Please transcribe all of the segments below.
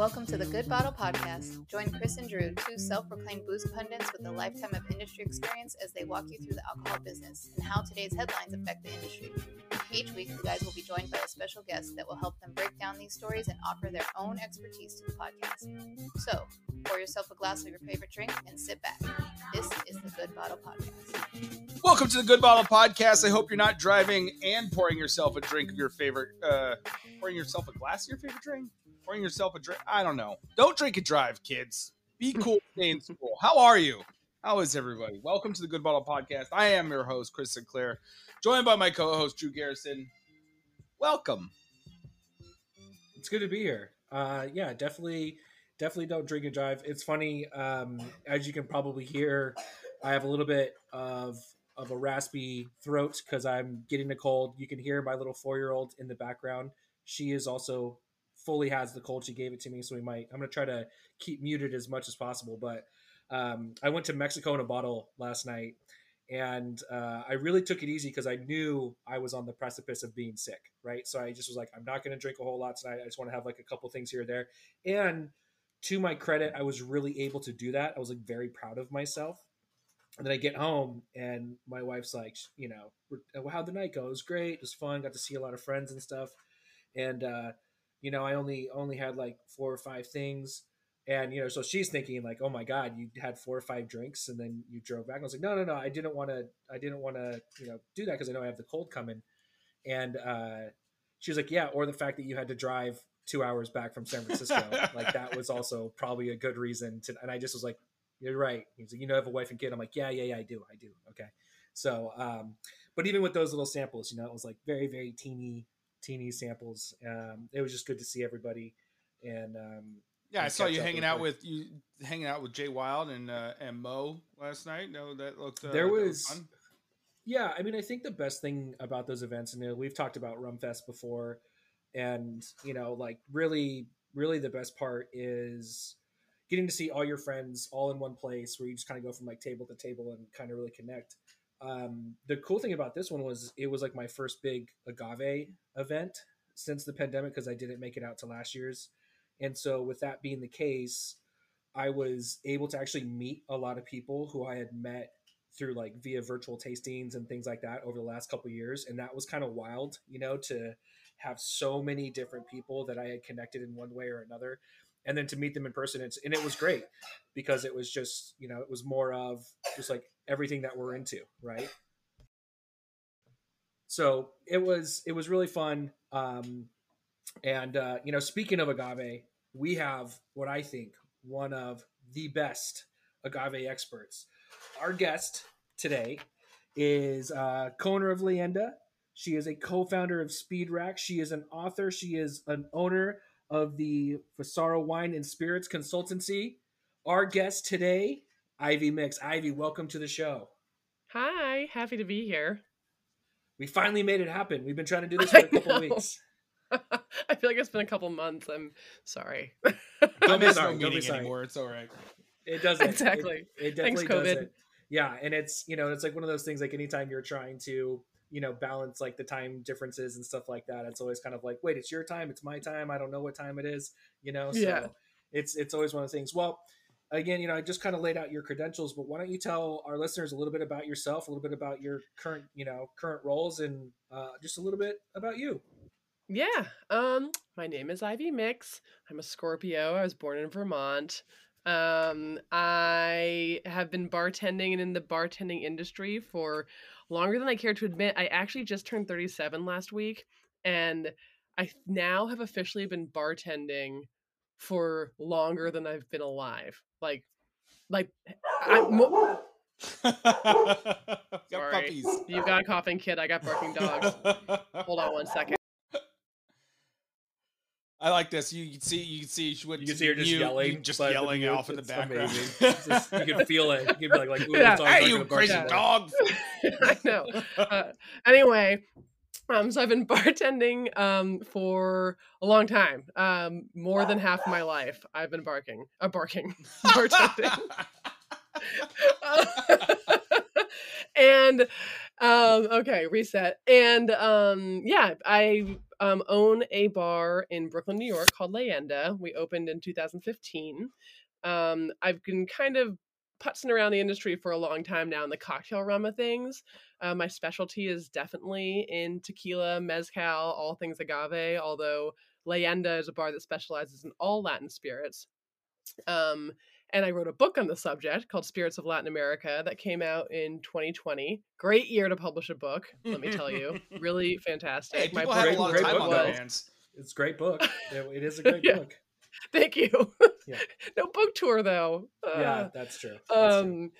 Welcome to the Good Bottle Podcast. Join Chris and Drew, two self proclaimed booze pundits with a lifetime of industry experience, as they walk you through the alcohol business and how today's headlines affect the industry. Each week, the guys will be joined by a special guest that will help them break down these stories and offer their own expertise to the podcast. So, pour yourself a glass of your favorite drink and sit back. This is the Good Bottle Podcast. Welcome to the Good Bottle Podcast. I hope you're not driving and pouring yourself a drink of your favorite, uh, pouring yourself a glass of your favorite drink, pouring yourself a drink. I don't know. Don't drink and drive, kids. Be cool, stay in school. How are you? How is everybody? Welcome to the Good Bottle Podcast. I am your host, Chris Sinclair, joined by my co-host Drew Garrison. Welcome. It's good to be here. Uh, yeah, definitely, definitely don't drink and drive. It's funny, um, as you can probably hear, I have a little bit of of a raspy throat because I'm getting a cold. You can hear my little four year old in the background. She is also fully has the cold. She gave it to me, so we might. I'm gonna try to keep muted as much as possible. But um, I went to Mexico in a bottle last night, and uh, I really took it easy because I knew I was on the precipice of being sick. Right, so I just was like, I'm not gonna drink a whole lot tonight. I just want to have like a couple things here or there. And to my credit, I was really able to do that. I was like very proud of myself. And then I get home and my wife's like, you know, how'd the night go? It was great. It was fun. Got to see a lot of friends and stuff. And, uh, you know, I only, only had like four or five things. And, you know, so she's thinking like, oh my God, you had four or five drinks and then you drove back. I was like, no, no, no. I didn't want to, I didn't want to, you know, do that because I know I have the cold coming. And, uh, she was like, yeah. Or the fact that you had to drive two hours back from San Francisco. like that was also probably a good reason to, and I just was like, you're right. He's like, you know, I have a wife and kid. I'm like, yeah, yeah, yeah, I do. I do. Okay. So, um, but even with those little samples, you know, it was like very, very teeny, teeny samples. Um, it was just good to see everybody. And, um, Yeah, I saw you hanging out with you hanging out with Jay Wild and uh, and Mo last night. No, that looked uh, there was, fun. yeah, I mean, I think the best thing about those events, and you know, we've talked about Rumfest before, and you know, like really, really the best part is getting to see all your friends all in one place where you just kind of go from like table to table and kind of really connect. Um, the cool thing about this one was it was like my first big agave event since the pandemic because I didn't make it out to last year's. And so, with that being the case, I was able to actually meet a lot of people who I had met through like via virtual tastings and things like that over the last couple years. And that was kind of wild, you know, to have so many different people that I had connected in one way or another. And then to meet them in person, and it was great because it was just, you know, it was more of just like everything that we're into, right? So it was, it was really fun. Um, and, uh, you know, speaking of agave, we have what I think one of the best agave experts. Our guest today is uh, Kona of Leyenda. She is a co-founder of Speed Rack. She is an author. She is an owner of the Fiasco Wine and Spirits Consultancy. Our guest today, Ivy Mix. Ivy, welcome to the show. Hi, happy to be here. We finally made it happen. We've been trying to do this for a couple weeks. I feel like it's been a couple months. I'm sorry. Don't be miss sorry, no don't be meeting sorry. anymore. It's all right. It doesn't Exactly. It, Thanks, definitely COVID. doesn't. Yeah, and it's you know it's like one of those things like anytime you're trying to you know balance like the time differences and stuff like that, it's always kind of like wait, it's your time, it's my time, I don't know what time it is, you know. So Yeah. it's it's always one of those things. Well, again, you know, I just kind of laid out your credentials, but why don't you tell our listeners a little bit about yourself, a little bit about your current you know current roles, and uh, just a little bit about you. yeah. Um, my name is Ivy Mix. I'm a Scorpio. I was born in Vermont. Um, I have been bartending and in the bartending industry for longer than I care to admit. I actually just turned 37 last week, and I now have officially been bartending for longer than I've been alive. Like, like, I, mo- got Sorry. puppies. You got a coughing kid. I got barking dogs. Hold on one second. I like this. You can see, you can see what You can see her just you- you yelling, just yelling off in the background. just- you can feel it. You can be like, like Ooh, Yeah. hey, you crazy anymore. dog! I know. Uh, anyway, um, so I've been bartending um for a long time. Um, more than half my life, I've been barking, uh, barking, bartending. and um okay reset and um yeah i um, own a bar in Brooklyn, New York called Leyenda. We opened in 2015. Um, I've been kind of putzing around the industry for a long time now in the cocktail realm of things. Uh, my specialty is definitely in tequila, mezcal, all things agave, although Leyenda is a bar that specializes in all Latin spirits. Um, and I wrote a book on the subject called Spirits of Latin America that came out in 2020. Great year to publish a book, let me tell you. Really fantastic. Hey, My people a great- lot of great time book on their was- hands. It's a great book. It, it is a great Yeah. book. Thank you. Yeah. no book tour though. Yeah, Uh, that's true. That's true. um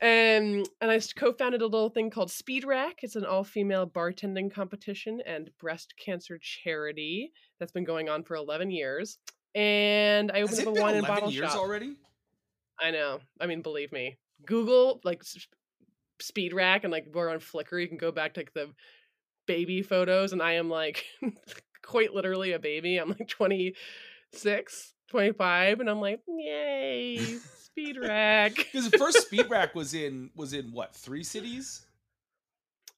and and I co-founded a little thing called Speed Rack. It's an all-female bartending competition and breast cancer charity that's been going on for 11 years. And I opened up a wine and bottle years shop. already? I know. I mean, believe me. Google like Speed Rack and like we're on Flickr. You can go back to like the baby photos, and I am like quite literally a baby. I'm like 26, 25, and I'm like, yay, Speed Rack. Because the first speed rack was in was in what three cities?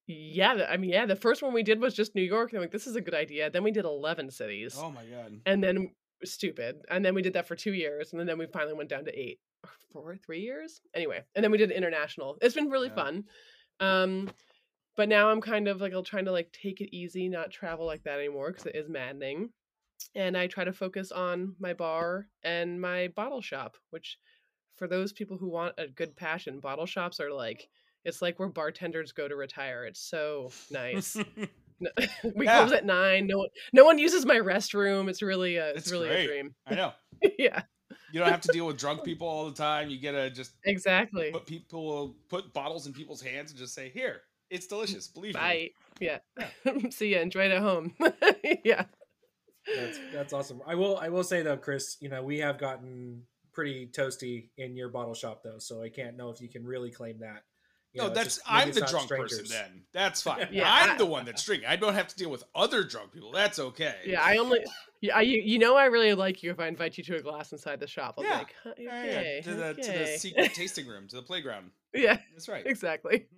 yeah, I mean, yeah. The first one we did was just New York. And I'm like, this is a good idea. Then we did 11 cities, Oh my god! and then stupid, and then we did that for two years, and then we finally went down to eight, or three years. Anyway, and then we did international. It's been really Yeah. fun. Um, but now I'm kind of like I'm trying to like take it easy, not travel like that anymore because it is maddening. And I try to focus on my bar and my bottle shop, which for those people who want a good passion, bottle shops are like it's like where bartenders go to retire. It's so nice. No- we Yeah. close at nine. No one, no one uses my restroom. It's really a, it's, It's really great. a dream. I know. yeah, You don't have to deal with drunk people all the time. You get to just exactly. put people put bottles in people's hands and just say, "Here, it's delicious. Believe me." Bye. Yeah. See ya. Enjoy it at home. yeah. That's that's awesome. I will I will say though, Chris, you know, we have gotten pretty toasty in your bottle shop though, so I can't know if you can really claim that. You No, know, that's just- I'm the not drunk person then. That's fine. Yeah, I'm I- the one that's drinking. I don't have to deal with other drunk people. That's okay. Yeah. I only. Yeah. I, you, you know I really like you if I invite you to a glass inside the shop. I'll Yeah. be like, huh, Yeah, yeah, To the to the secret tasting room, to the playground. yeah. That's right. Exactly.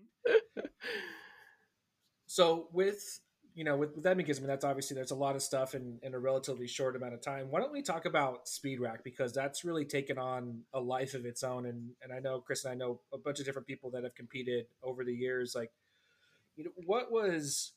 So with you know with, with that because that's obviously there's a lot of stuff in, in a relatively short amount of time. Why don't we talk about Speed Rack? Because that's really taken on a life of its own. And and I know Chris and I know a bunch of different people that have competed over the years. Like, you know, what was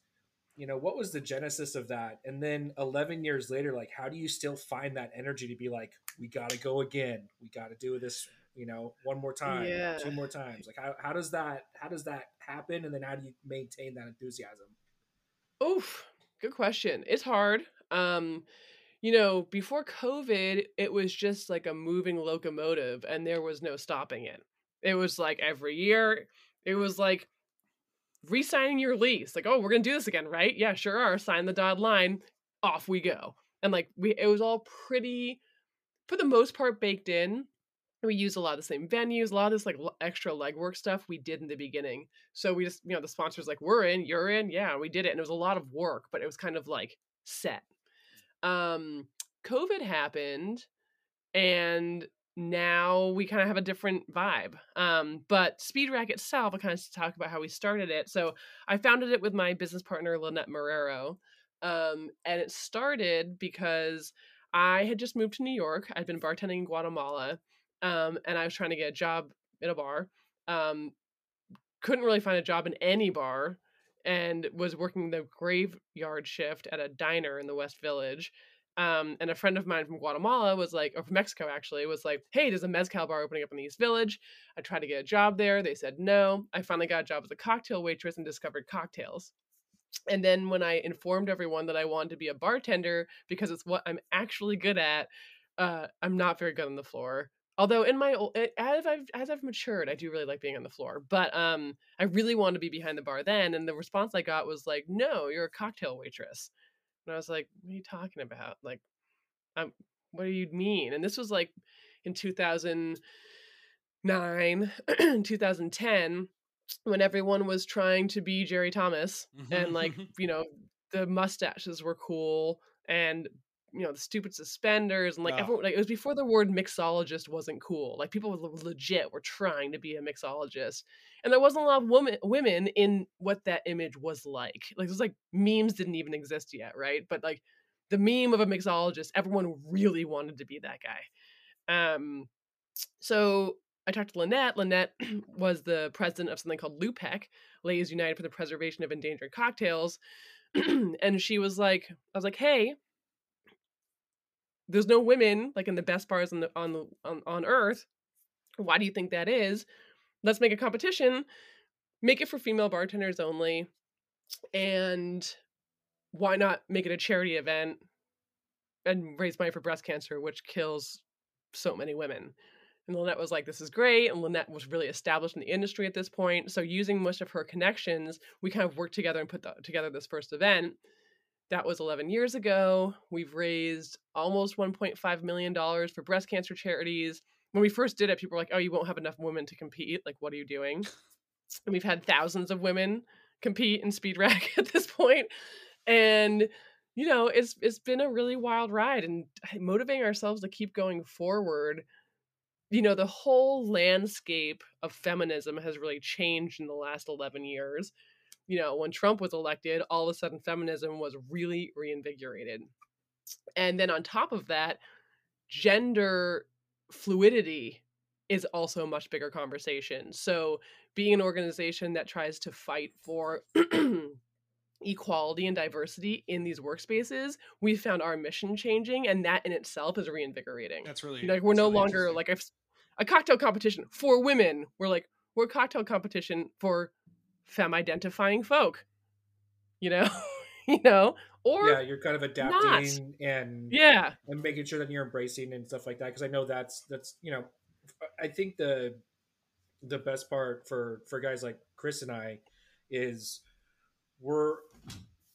you know what was the genesis of that? And then 11 years later like how do you still find that energy to be like we got to go again. We got to do this you know one more time Yeah. two more times. Like how, how does that how does that happen? And then how do you maintain that enthusiasm Oof, good question. It's hard. Um, you know, before COVID, it was just like a moving locomotive and there was no stopping it. It was like every year, it was like re-signing your lease. Like, oh, we're gonna do this again, right? Yeah, sure are. Sign the dotted line, off we go. And like we it was all pretty for the most part baked in. We used a lot of the same venues, a lot of this like extra legwork stuff we did in the beginning. So we just, you know, the sponsors like, we're in, you're in, yeah, we did it. And it was a lot of work, but it was kind of like set. Um, COVID happened and now we kind of have a different vibe. Um, but Speed Rack itself, I kind of talk about how we started it. So I founded it with my business partner, Lynette Marrero. Um, and it started because I had just moved to New York. I'd been bartending in Guatemala. Um, and I was trying to get a job in a bar. Um, couldn't really find a job in any bar and was working the graveyard shift at a diner in the West Village. Um, and a friend of mine from Guatemala was like, or from Mexico actually, was like, hey, there's a mezcal bar opening up in the East Village. I tried to get a job there. They said no. I finally got a job as a cocktail waitress and discovered cocktails. And then when I informed everyone that I wanted to be a bartender because it's what I'm actually good at, uh, I'm not very good on the floor. Although in my eh, as I've as I've matured, I do really like being on the floor. But um, I really wanted to be behind the bar then, and the response I got was like, "No, you're a cocktail waitress." And I was like, "What are you talking about? Like, um, what do you mean?" And this was like in 2009, 2010, when everyone was trying to be Jerry Thomas, and like you know the mustaches were cool and you know the stupid suspenders and like Oh. everyone like it was before the word mixologist wasn't cool like people were legit were trying to be a mixologist and there wasn't a lot of women women in what that image was like. Like there's like memes didn't even exist yet, right? But like the meme of a mixologist, everyone really wanted to be that guy. Um, so I talked to Lynette. Lynette was the president of something called LUPEC, Ladies United for the Preservation of Endangered Cocktails. and she was like, I was like, hey, there's no women like in the best bars on the on the on, on earth. Why do you think that is? Let's make a competition, make it for female bartenders only, and why not make it a charity event and raise money for breast cancer, which kills so many women. And Lynette was like, this is great. And Lynette was really established in the industry at this point. So, using most of her connections, we kind of worked together and put the, together this first event. That was 11 years ago. We've raised almost $1.5 million for breast cancer charities. When we first did it, people were like, oh, you won't have enough women to compete. Like, what are you doing? And we've had thousands of women compete in speed rack at this point. And you know, it's it's been a really wild ride and motivating ourselves to keep going forward. You know, the whole landscape of feminism has really changed in the last 11 years. You know, when Trump was elected, all of a sudden feminism was really reinvigorated. And then on top of that, gender fluidity is also a much bigger conversation. So, being an organization that tries to fight for equality and diversity in these workspaces, we found our mission changing, and that in itself is reinvigorating. That's really like we're no really longer like a, a cocktail competition for women. We're like we're a cocktail competition for femme identifying folk. You know, you know, or yeah, you're kind of adapting and yeah, and making sure that you're embracing and stuff like that because i know that's that's you know i think the the best part for for guys like chris and i is we're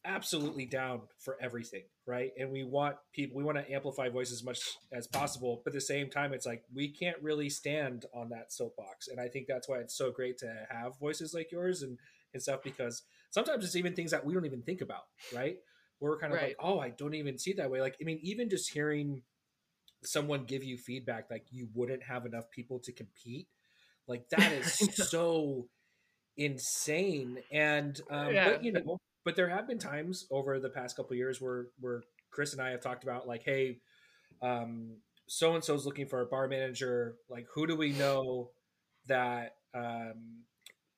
absolutely down for everything right? And we want people we want to amplify voices as much as possible but at the same time it's like we can't really stand on that soapbox. And i think that's why it's so great to have voices like yours and and stuff because sometimes it's even things that we don't even think about right? We're kind of Right. like oh i don't even see that way. Like i mean even just hearing someone give you feedback like you wouldn't have enough people to compete like that is so insane. And um Yeah. but you know but there have been times over the past couple of years where where chris and i have talked about like hey um so and so's looking for a bar manager. Like who do we know that um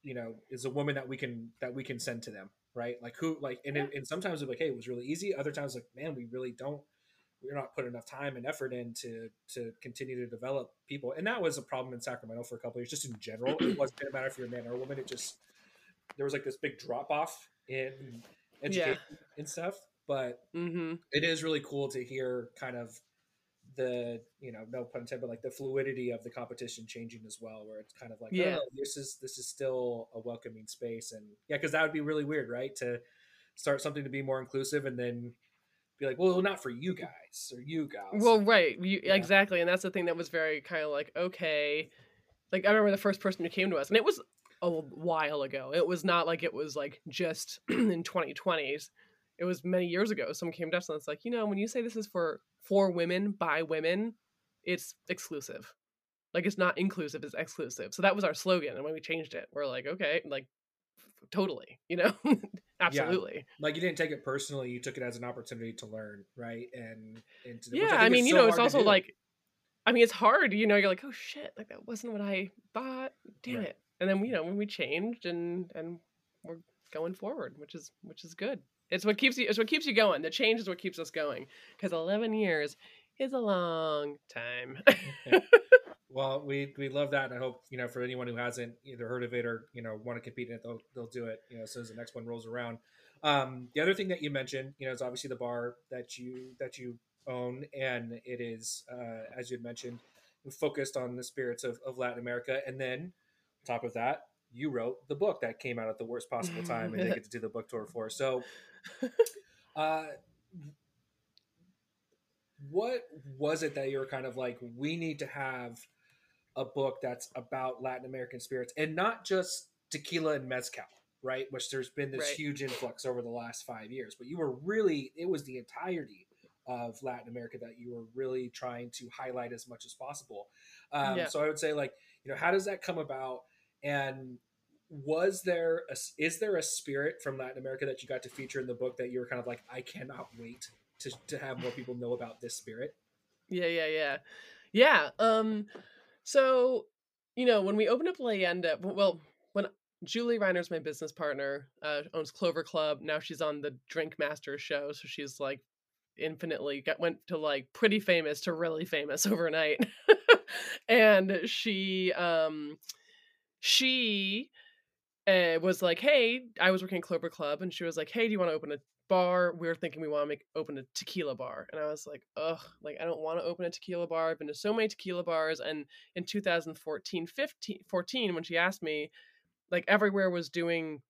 you know is a woman that we can that we can send to them right? Like who like and, it, and sometimes we're like hey it was really easy. Other times like man we really don't we're not putting enough time and effort in to to continue to develop people. And that was a problem in sacramento for a couple of years just in general. It wasn't a matter if you're a man or a woman. It just there was like this big drop off in education and stuff but mm-hmm. it is really cool to hear kind of the you know no pun intended but like the fluidity of the competition changing as well where it's kind of like Yeah. oh this is this is still a welcoming space and yeah because that would be really weird right to start something to be more inclusive and then be like well not for you guys or you gals Well, right, you, Yeah. exactly, and that's the thing that was very kind of like okay, like I remember the first person who came to us, and it was a while ago. It was not like it was like just in 2020s. It was many years ago. Someone came to us and it's like, you know, when you say this is for for women by women, it's exclusive. Like it's not inclusive, it's exclusive. So that was our slogan, and when we changed it, we're like, okay, like totally, you know, absolutely. like you didn't take it personally you took it as an opportunity to learn right and, and to, yeah think i mean you so know it's also like i mean it's hard you know you're like oh shit like that wasn't what i thought damn Right. it and then you know when we changed and and we're going forward which is which is good it's what keeps you it's what keeps you going the change is what keeps us going because 11 years is a long time Well, we we love that, and I hope you know for anyone who hasn't either heard of it or you know want to compete in it, they'll they'll do it. You know, as soon as the next one rolls around. Um, the other thing that you mentioned, you know, is obviously the bar that you that you own, and it is uh, as you mentioned, focused on the spirits of, of Latin America, and then top of that, you wrote the book that came out at the worst possible time, and didn't get to do the book tour for. So, uh, what was it that you were kind of like, we need to have a book that's about Latin American spirits and not just tequila and mezcal, right? Which there's been this Right. huge influx over the last five years, but you were really, it was the entirety of Latin America that you were really trying to highlight as much as possible. Um, Yeah. So I would say, like, you know, how does that come about? And was there a, is there a spirit from Latin America that you got to feature in the book that you were kind of like I cannot wait to to have more people know about this spirit? Yeah, yeah, yeah. Yeah. Um so, you know, when we opened up Leyenda, well, when Julie Reiner's my business partner, uh, owns Clover Club. Now she's on the Drink Master show, so she's like infinitely got went to like pretty famous to really famous overnight. and she um she uh, was like, "Hey, I was working at Clover Club," and she was like, "Hey, do you want to open a bar? We are thinking we want to make open a tequila bar." And I was like, "Ugh, like I don't want to open a tequila bar. I've been to so many tequila bars." And in 2014, 15, 14, when she asked me, like everywhere was doing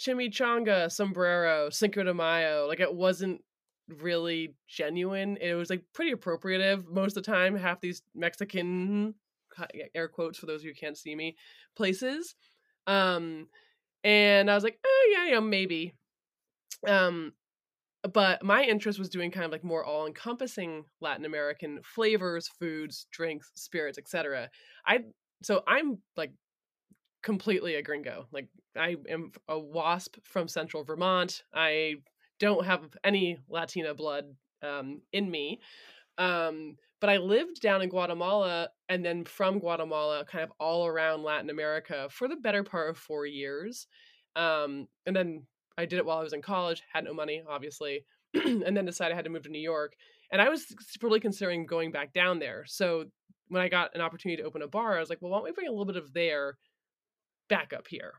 chimichanga, sombrero, Cinco de Mayo. Like it wasn't really genuine. It was like pretty appropriative most of the time. Half these Mexican air quotes for those who can't see me places um, and I was like, oh yeah, yeah, maybe. Um, but my interest was doing kind of like more all-encompassing Latin American flavors, foods, drinks, spirits, etc. I so I'm like completely a gringo. Like I am a wasp from central Vermont. I don't have any Latina blood um, in me. Um, but I lived down in Guatemala and then from Guatemala, kind of all around Latin America for the better part of four years. Um, and then I did it while I was in college, had no money, obviously, and then decided I had to move to New York. And I was really considering going back down there. So when I got an opportunity to open a bar, I was like, well, why don't we bring a little bit of there back up here?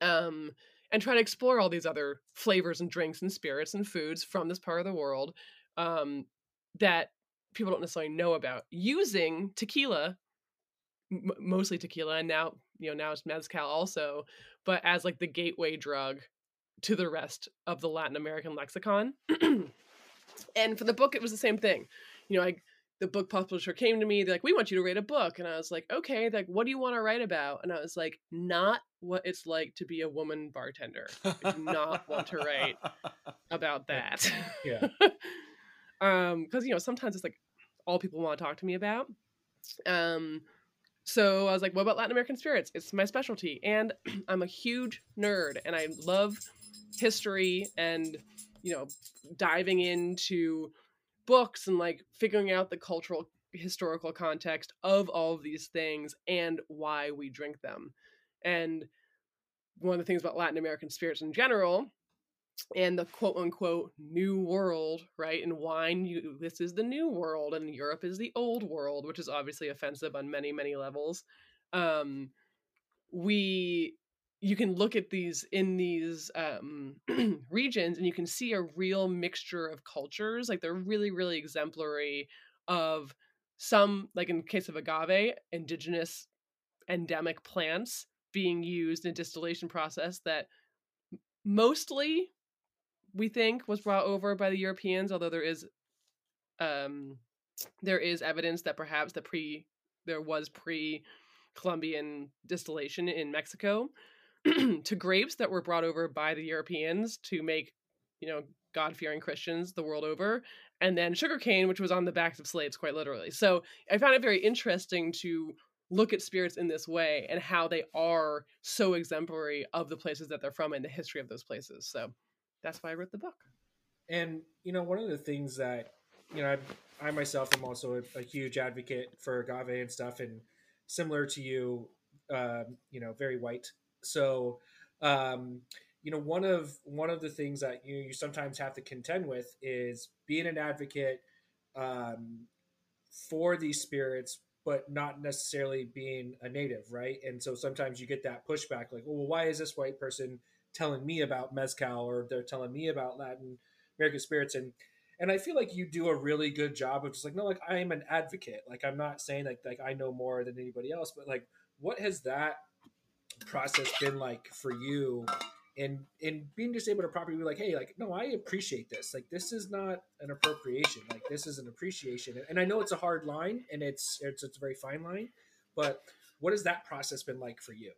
Um, and try to explore all these other flavors and drinks and spirits and foods from this part of the world um, that people don't necessarily know about using tequila m- mostly tequila and now you know now it's mezcal also but as like the gateway drug to the rest of the latin american lexicon. And for the book it was the same thing. You know i the book publisher came to me they're like we want you to write a book. And i was like okay like what do you want to write about? And i was like not what it's like to be a woman bartender. I do not want to write about that. Yeah. um because you know sometimes it's like all people want to talk to me about. Um so i was like what about latin american spirits? It's my specialty. And i'm a huge nerd and i love history and you know diving into books and like figuring out the cultural historical context of all of these things and why we drink them. And one of the things about latin american spirits in general and the quote unquote new world, right? And wine, you this is the new world, and Europe is the old world, which is obviously offensive on many, many levels. Um, we you can look at these in these um, regions and you can see a real mixture of cultures like they're really really exemplary of some like in the case of agave indigenous endemic plants being used in a distillation process that mostly we think was brought over by the Europeans, although there is um there is evidence that perhaps the pre there was pre Columbian distillation in Mexico to grapes that were brought over by the Europeans to make, you know, God fearing Christians the world over, and then sugarcane, which was on the backs of slaves, quite literally. So I found it very interesting to look at spirits in this way and how they are so exemplary of the places that they're from and the history of those places. So that's why I wrote the book. And you know, one of the things that you know, I, I myself am also a, a, huge advocate for agave and stuff, and similar to you, um, you know, very white. So, um, you know, one of one of the things that you you sometimes have to contend with is being an advocate um, for these spirits, but not necessarily being a native, right? And so sometimes you get that pushback, like, well, why is this white person telling me about mezcal or they're telling me about Latin American spirits and and I feel like you do a really good job of just like no like I am an advocate. Like I'm not saying like like I know more than anybody else but like what has that process been like for you? And and being just able to properly be like hey like no I appreciate this. Like this is not an appropriation. Like this is an appreciation. And I know it's a hard line and it's it's, it's a very fine line but what has that process been like for you?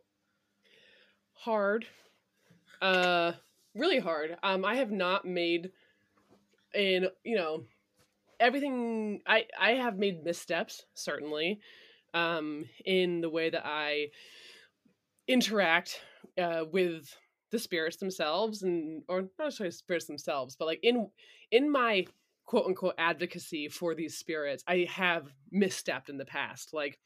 Hard uh really hard. Um i have not made in you know everything i i have made missteps certainly um in the way that i interact uh, with the spirits themselves and or not necessarily spirits themselves but like in in my quote unquote advocacy for these spirits i have misstepped in the past like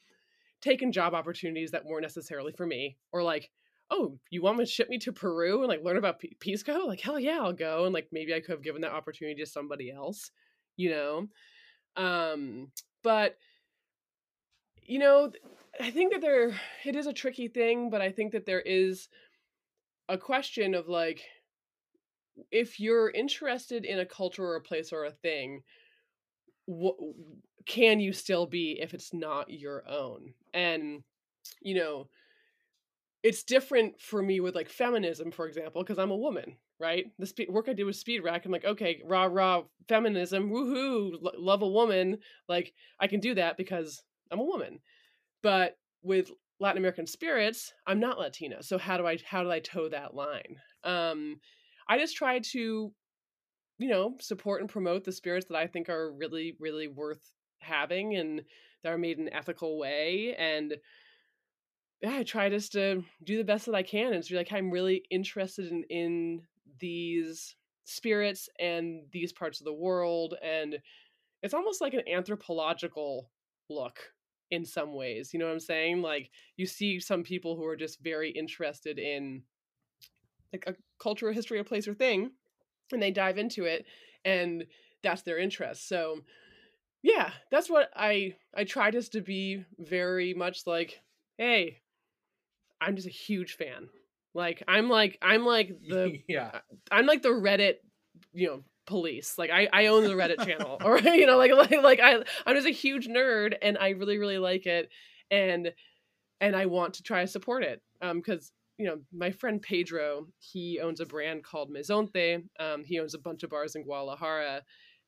taken job opportunities that weren't necessarily for me or like oh you want to ship me to peru and like learn about P- pisco like hell yeah i'll go and like maybe i could have given that opportunity to somebody else you know? Um but you know i think that there it is a tricky thing but i think that there is a question of like if you're interested in a culture or a place or a thing what can you still be if it's not your own? And you know it's different for me with like feminism for example because i'm a woman right the spe- work i do with speed rack i'm like okay rah rah feminism woohoo l- love a woman like i can do that because i'm a woman but with Latin American spirits, I'm not Latina. So how do I how do I toe that line? Um, I just try to, you know, support and promote the spirits that I think are really really worth having and that are made in an ethical way. And yeah, I try just to do the best that I can. And it's like I'm really interested in in these spirits and these parts of the world and it's almost like an anthropological look in some ways. You know what I'm saying? Like you see some people who are just very interested in like a cultural history, a place or thing, and they dive into it and that's their interest. So yeah, that's what I I try just to be very much like, hey, I'm just a huge fan. Like I'm like I'm like the yeah. I'm like the Reddit, you know, police. Like I, I own the Reddit channel, or you know, like like like I I'm just a huge nerd, and I really really like it, and and I want to try to support it. Um, because you know my friend Pedro, he owns a brand called Mezonte. Um, he owns a bunch of bars in Guadalajara,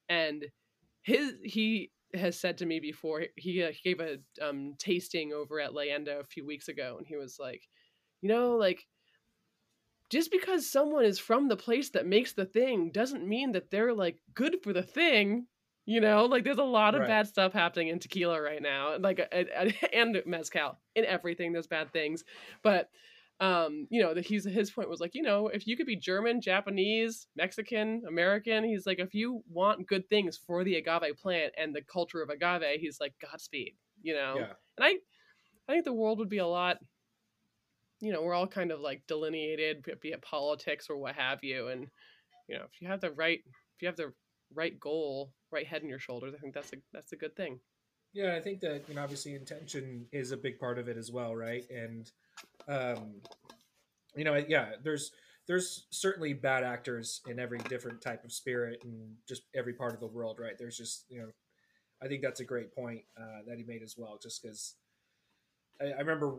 and his he has said to me before he, uh, he gave a um tasting over at Leyenda a few weeks ago, and he was like, you know, like just because someone is from the place that makes the thing doesn't mean that they're like good for the thing you know like there's a lot of Right. bad stuff happening in tequila right now like and, and mezcal in everything there's bad things but um you know that he's his point was like you know if you could be german japanese mexican american he's like if you want good things for the agave plant and the culture of agave he's like godspeed you know Yeah. and i i think the world would be a lot you know we're all kind of like delineated be- it politics or what have you and you know if you have the right if you have the right goal right head in your shoulders i think that's a that's a good thing Yeah, I think that you know obviously intention is a big part of it as well, right? And um, you know, yeah, there's there's certainly bad actors in every different type of spirit and just every part of the world, right? There's just you know, I think that's a great point uh, that he made as well, just because I, I remember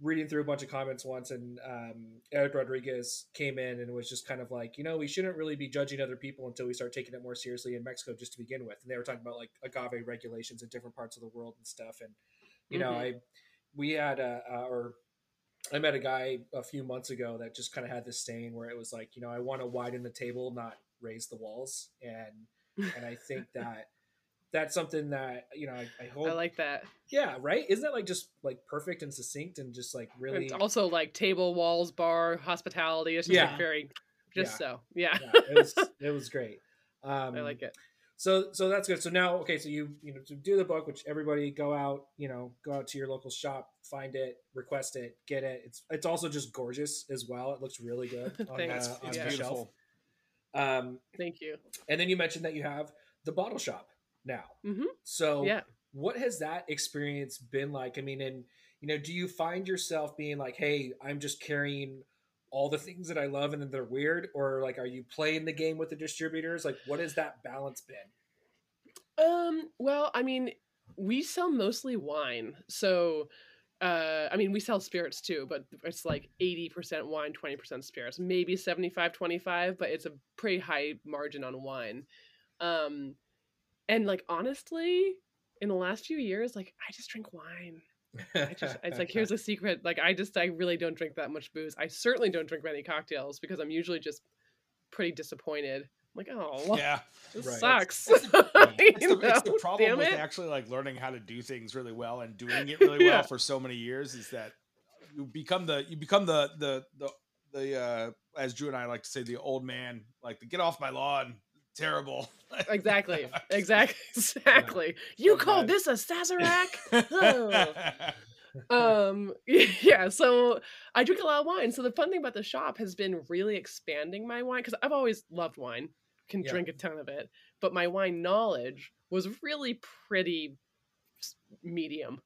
reading through a bunch of comments once, and um, Eric Rodriguez came in and was just kind of like, you know, we shouldn't really be judging other people until we start taking it more seriously in Mexico, just to begin with. And they were talking about like agave regulations in different parts of the world and stuff. And you know, Mhm. I we had a or I met a guy a few months ago that just kind of had this saying where it was like, you know, I want to widen the table, not raise the walls, and and I think that that's something that you know I, I hope i like that. Yeah right? Isn't that like just like perfect and succinct and just like really It's also like table walls bar hospitality it's just Yeah. like very just Yeah. so yeah, yeah, it was it was great. Um i like it so so that's good. So now okay so you you know to do the book which everybody go out you know go out to your local shop find it request it get it. It's it's also just gorgeous as well. It looks really good on, Thanks. uh, on it's shelf beautiful. um thank you. and then you mentioned that you have the bottle shop now. Mm-hmm. so yeah. what has that experience been like? I mean and you know do you find yourself being like hey i'm just carrying all the things that i love and then they're weird or like are you playing the game with the distributors like what has that balance been Um, well, I mean, we sell mostly wine. So, uh, I mean, we sell spirits too, but it's like 80% wine, 20% spirits, maybe 75 25, but it's a pretty high margin on wine. Um, and like, honestly, in the last few years, like, I just drink wine. I just, it's like, here's a secret. Like, I just, I really don't drink that much booze. I certainly don't drink many cocktails because I'm usually just pretty disappointed. I'm like, oh, Yeah, this Right. sucks. it's the, it's the, it's the problem with it. actually like learning how to do things really well and doing it really well for so many years is that you become the you become the the the the uh as Drew and I like to say the old man like the get off my lawn terrible. Exactly. Exactly. Exactly you So called this a sazerac? Um yeah so i drink a lot of wine. So the fun thing about the shop has been really expanding my wine because i've always loved wine can Yeah. drink a ton of it but my wine knowledge was really pretty medium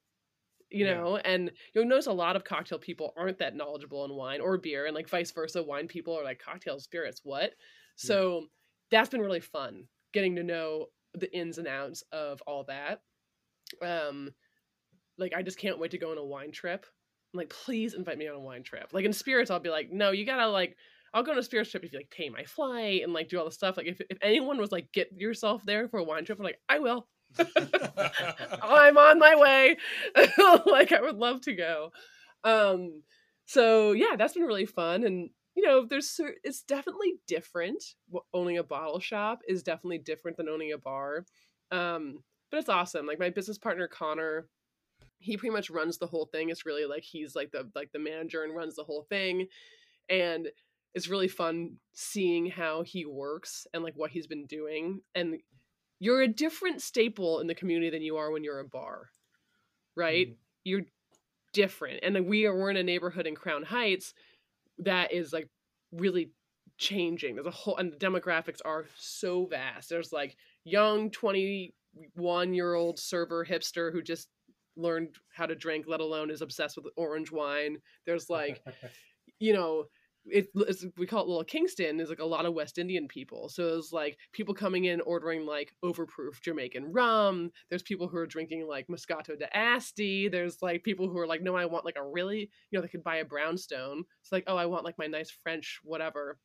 you Yeah. know? And you'll notice a lot of cocktail people aren't that knowledgeable in wine or beer and like vice versa wine people are like cocktail spirits what? So that's been really fun getting to know the ins and outs of all that. Um like i just can't wait to go on a wine trip. I'm like please invite me on a wine trip. Like in spirits i'll be like no you gotta like i'll go on a spirits trip if you like pay my flight and like do all the stuff. Like if, if anyone was like get yourself there for a wine trip i'm like i will. I'm on my way. like I would love to go. Um so yeah, that's been really fun and you know, there's it's definitely different. Owning a bottle shop is definitely different than owning a bar. Um but it's awesome. Like my business partner Connor, he pretty much runs the whole thing. It's really like he's like the like the manager and runs the whole thing. And it's really fun seeing how he works and like what he's been doing and you're a different staple in the community than you are when you're a bar right Mhm. you're different and we are we're in a neighborhood in crown heights that is like really changing. There's a whole and the demographics are so vast. There's like young 21 year old server hipster who just learned how to drink let alone is obsessed with orange wine. There's like you know it, it's, we call it little kingston is like a lot of west indian people. So it's like people coming in ordering like overproof jamaican rum. There's people who are drinking like moscato de asti. There's like people who are like no i want like a really you know they could buy a brownstone. It's like oh i want like my nice french whatever.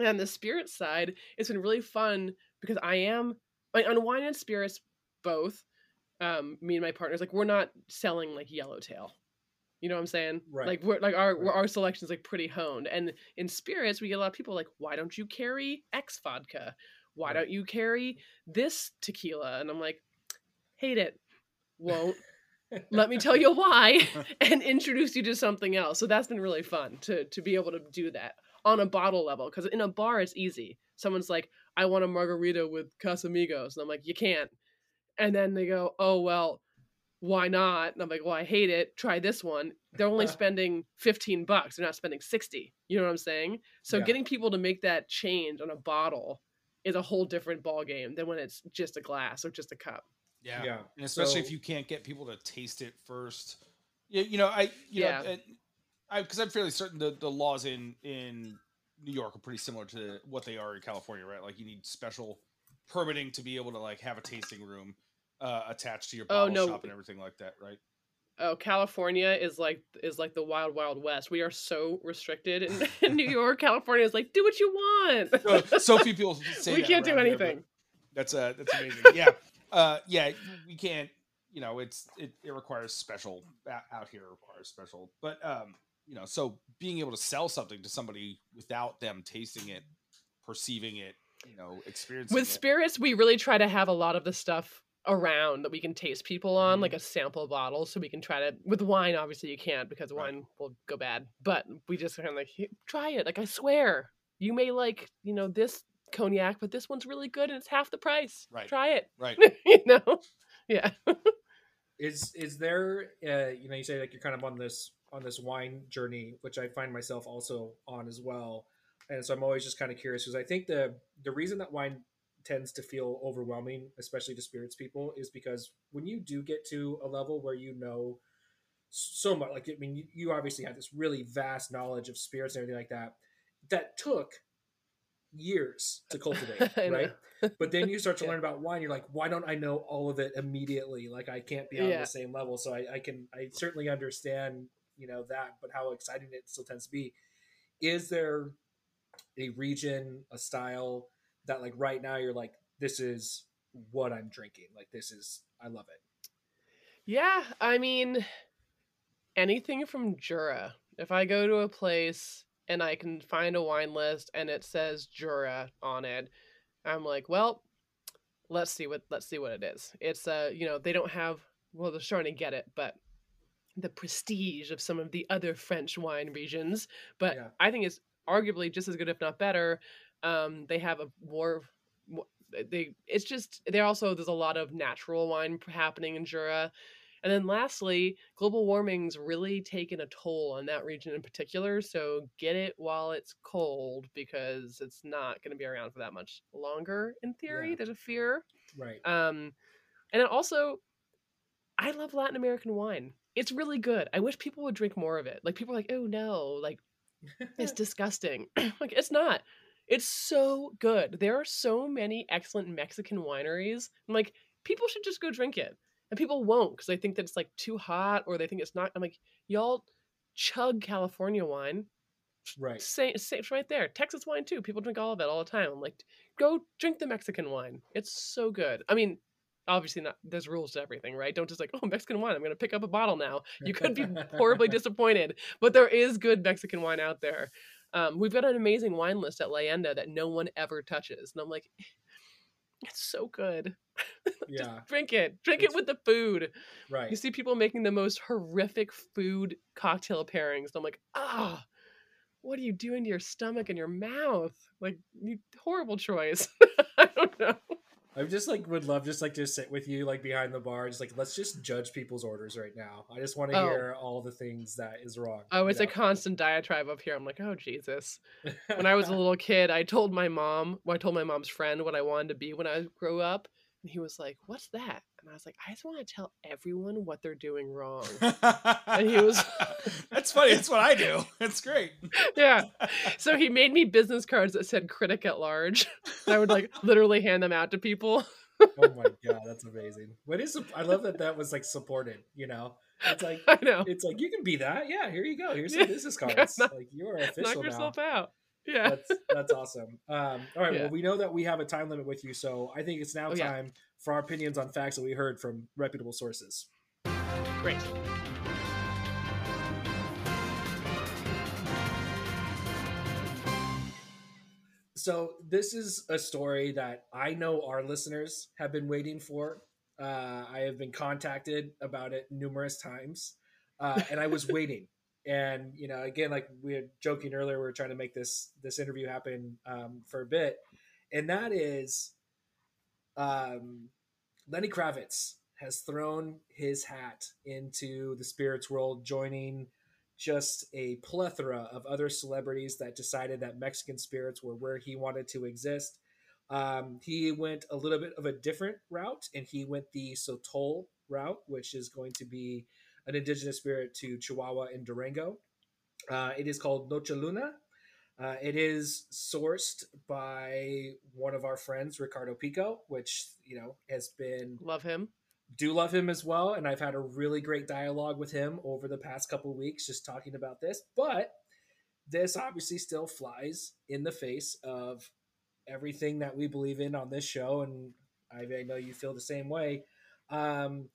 And the spirit side it's been really fun because i am like on wine and spirits both um me and my partners like we're not selling like yellowtail you know what i'm saying? Right. like we're like our Right. our selection's like pretty honed. And in spirits we get a lot of people like why don't you carry x vodka? Why Right. don't you carry this tequila? And i'm like hate it. Won't. Let me tell you why and introduce you to something else. So that's been really fun to to be able to do that on a bottle level because in a bar it's easy. Someone's like i want a margarita with casamigos. And i'm like you can't. And then they go oh well why not and i'm like well i hate it try this one they're only spending 15 bucks they're not spending 60 you know what i'm saying so Yeah. getting people to make that change on a bottle is a whole different ball game than when it's just a glass or just a cup yeah. yeah. and especially if you can't get people to taste it first. You, you know, I you Yeah. know, and I because I'm fairly certain the the laws in in New York are pretty similar to what they are in California, right? Like you need special permitting to be able to like have a tasting room uh, attached to your Oh, no. shop and everything like that, right? oh california is like is like the wild wild west we are so restricted in, in new york california is like do what you want So, so few people say we can't do around here, but anything That's uh that's amazing. Yeah. Uh yeah, we can't, you know, it's it, it requires special out here requires special. But um, you know, so being able to sell something to somebody without them tasting it, perceiving it, you know, experiencing with it. spirits we really try to have a lot of the stuff around that we can taste people on like a sample bottle so we can try to with wine obviously you can't because Right. wine will go bad but we just kind of like try it like i swear you may like you know this cognac but this one's really good and it's half the price Right. try it right. you know yeah is is there uh you know you say like you're kind of on this on this wine journey which i find myself also on as well and so i'm always just kind of curious because i think the the reason that wine tends to feel overwhelming especially to spirits people is because when you do get to a level where you know so much like i mean you, you obviously have this really vast knowledge of spirits and everything like that that took years to cultivate right? But then you start to Yeah. learn about wine you're like why don't i know all of it immediately? Like i can't be on Yeah. the same level. So I, I can i certainly understand you know that but how exciting it still tends to be. Is there a region a style that like right now you're like this is what i'm drinking like this is i love it Yeah, I mean, anything from Jura. If I go to a place and I can find a wine list and it says Jura on it, I'm like, well, let's see what let's see what it is. It's uh, you know, they don't have well, they're starting to get it, but the prestige of some of the other French wine regions, but Yeah. I think it's arguably just as good, if not better. Um, they have a war. they it's just they're also there's a lot of natural wine happening in Jura. And then lastly, global warming's really taken a toll on that region in particular. So get it while it's cold because it's not going to be around for that much longer in theory. Yeah. There's a fear. Right. Um, and also, I love Latin American wine. It's really good. I wish people would drink more of it. Like people are like, oh no, like it's disgusting. like it's not. It's so good. There are so many excellent Mexican wineries. I'm like, people should just go drink it. And people won't because they think that it's like too hot or they think it's not. I'm like, y'all chug California wine. right. Say it's right there. Texas wine too. People drink all of it all the time. I'm like, go drink the Mexican wine. It's so good. I mean, obviously not. There's rules to everything, right? Don't just like, oh, Mexican wine. I'm gonna pick up a bottle now. You could be horribly disappointed, but there is good Mexican wine out there. Um, we've got an amazing wine list at Leyenda that no one ever touches, and I'm like, it's so good. Yeah. Drink it. Drink It's- it with the food. Right. You see people making the most horrific food cocktail pairings. And I'm like, ah, what are you doing to your stomach and your mouth? Like, you, horrible choice. I don't know. I just like would love just like to sit with you like behind the bar, just like let's just judge people's orders right now. I just want to Oh. hear all the things that is wrong. Oh, you it's a constant diatribe up here. I'm like, oh, Jesus. When I was a little kid, I told my mom, well, I told my mom's friend what I wanted to be when I grew up. And he was like, what's that? And I was like, I just want to tell everyone what they're doing wrong. And he was- That's funny. That's what I do. It's great. yeah. So he made me business cards that said critic at large. And I would like literally hand them out to people. oh my god, that's amazing. What is I love that that was like supported. You know, it's like I know. it's like you can be that. Yeah, here you go. Here's Yeah. some business cards. Knock- like you are official Knock yourself now. out. Yeah. That's that's awesome. Um, all right, Yeah. well we know that we have a time limit with you, so I think it's now Oh, yeah. For our opinions on facts that we heard from reputable sources. Great. So this is a story that I know our listeners have been waiting for. Uh, I have been contacted about it numerous times, uh, and I was waiting. And you know, again, like we were joking earlier, we were trying to make this this interview happen um, for a bit, and that is, um, Lenny Kravitz has thrown his hat into the spirits world, joining just a plethora of other celebrities that decided that Mexican spirits were where he wanted to exist. Um, he went a little bit of a different route, and he went the Sotol route, which is going to be an indigenous spirit to Chihuahua and Durango. Uh, it is called Nocheluna. Uh, it is sourced by one of our friends, Ricardo Pico, which you know has been Love him. do love him as well and i've had a really great dialogue with him over the past couple weeks just talking about this but this obviously still flies in the face of everything that we believe in on this show and i, I know you feel the same way um,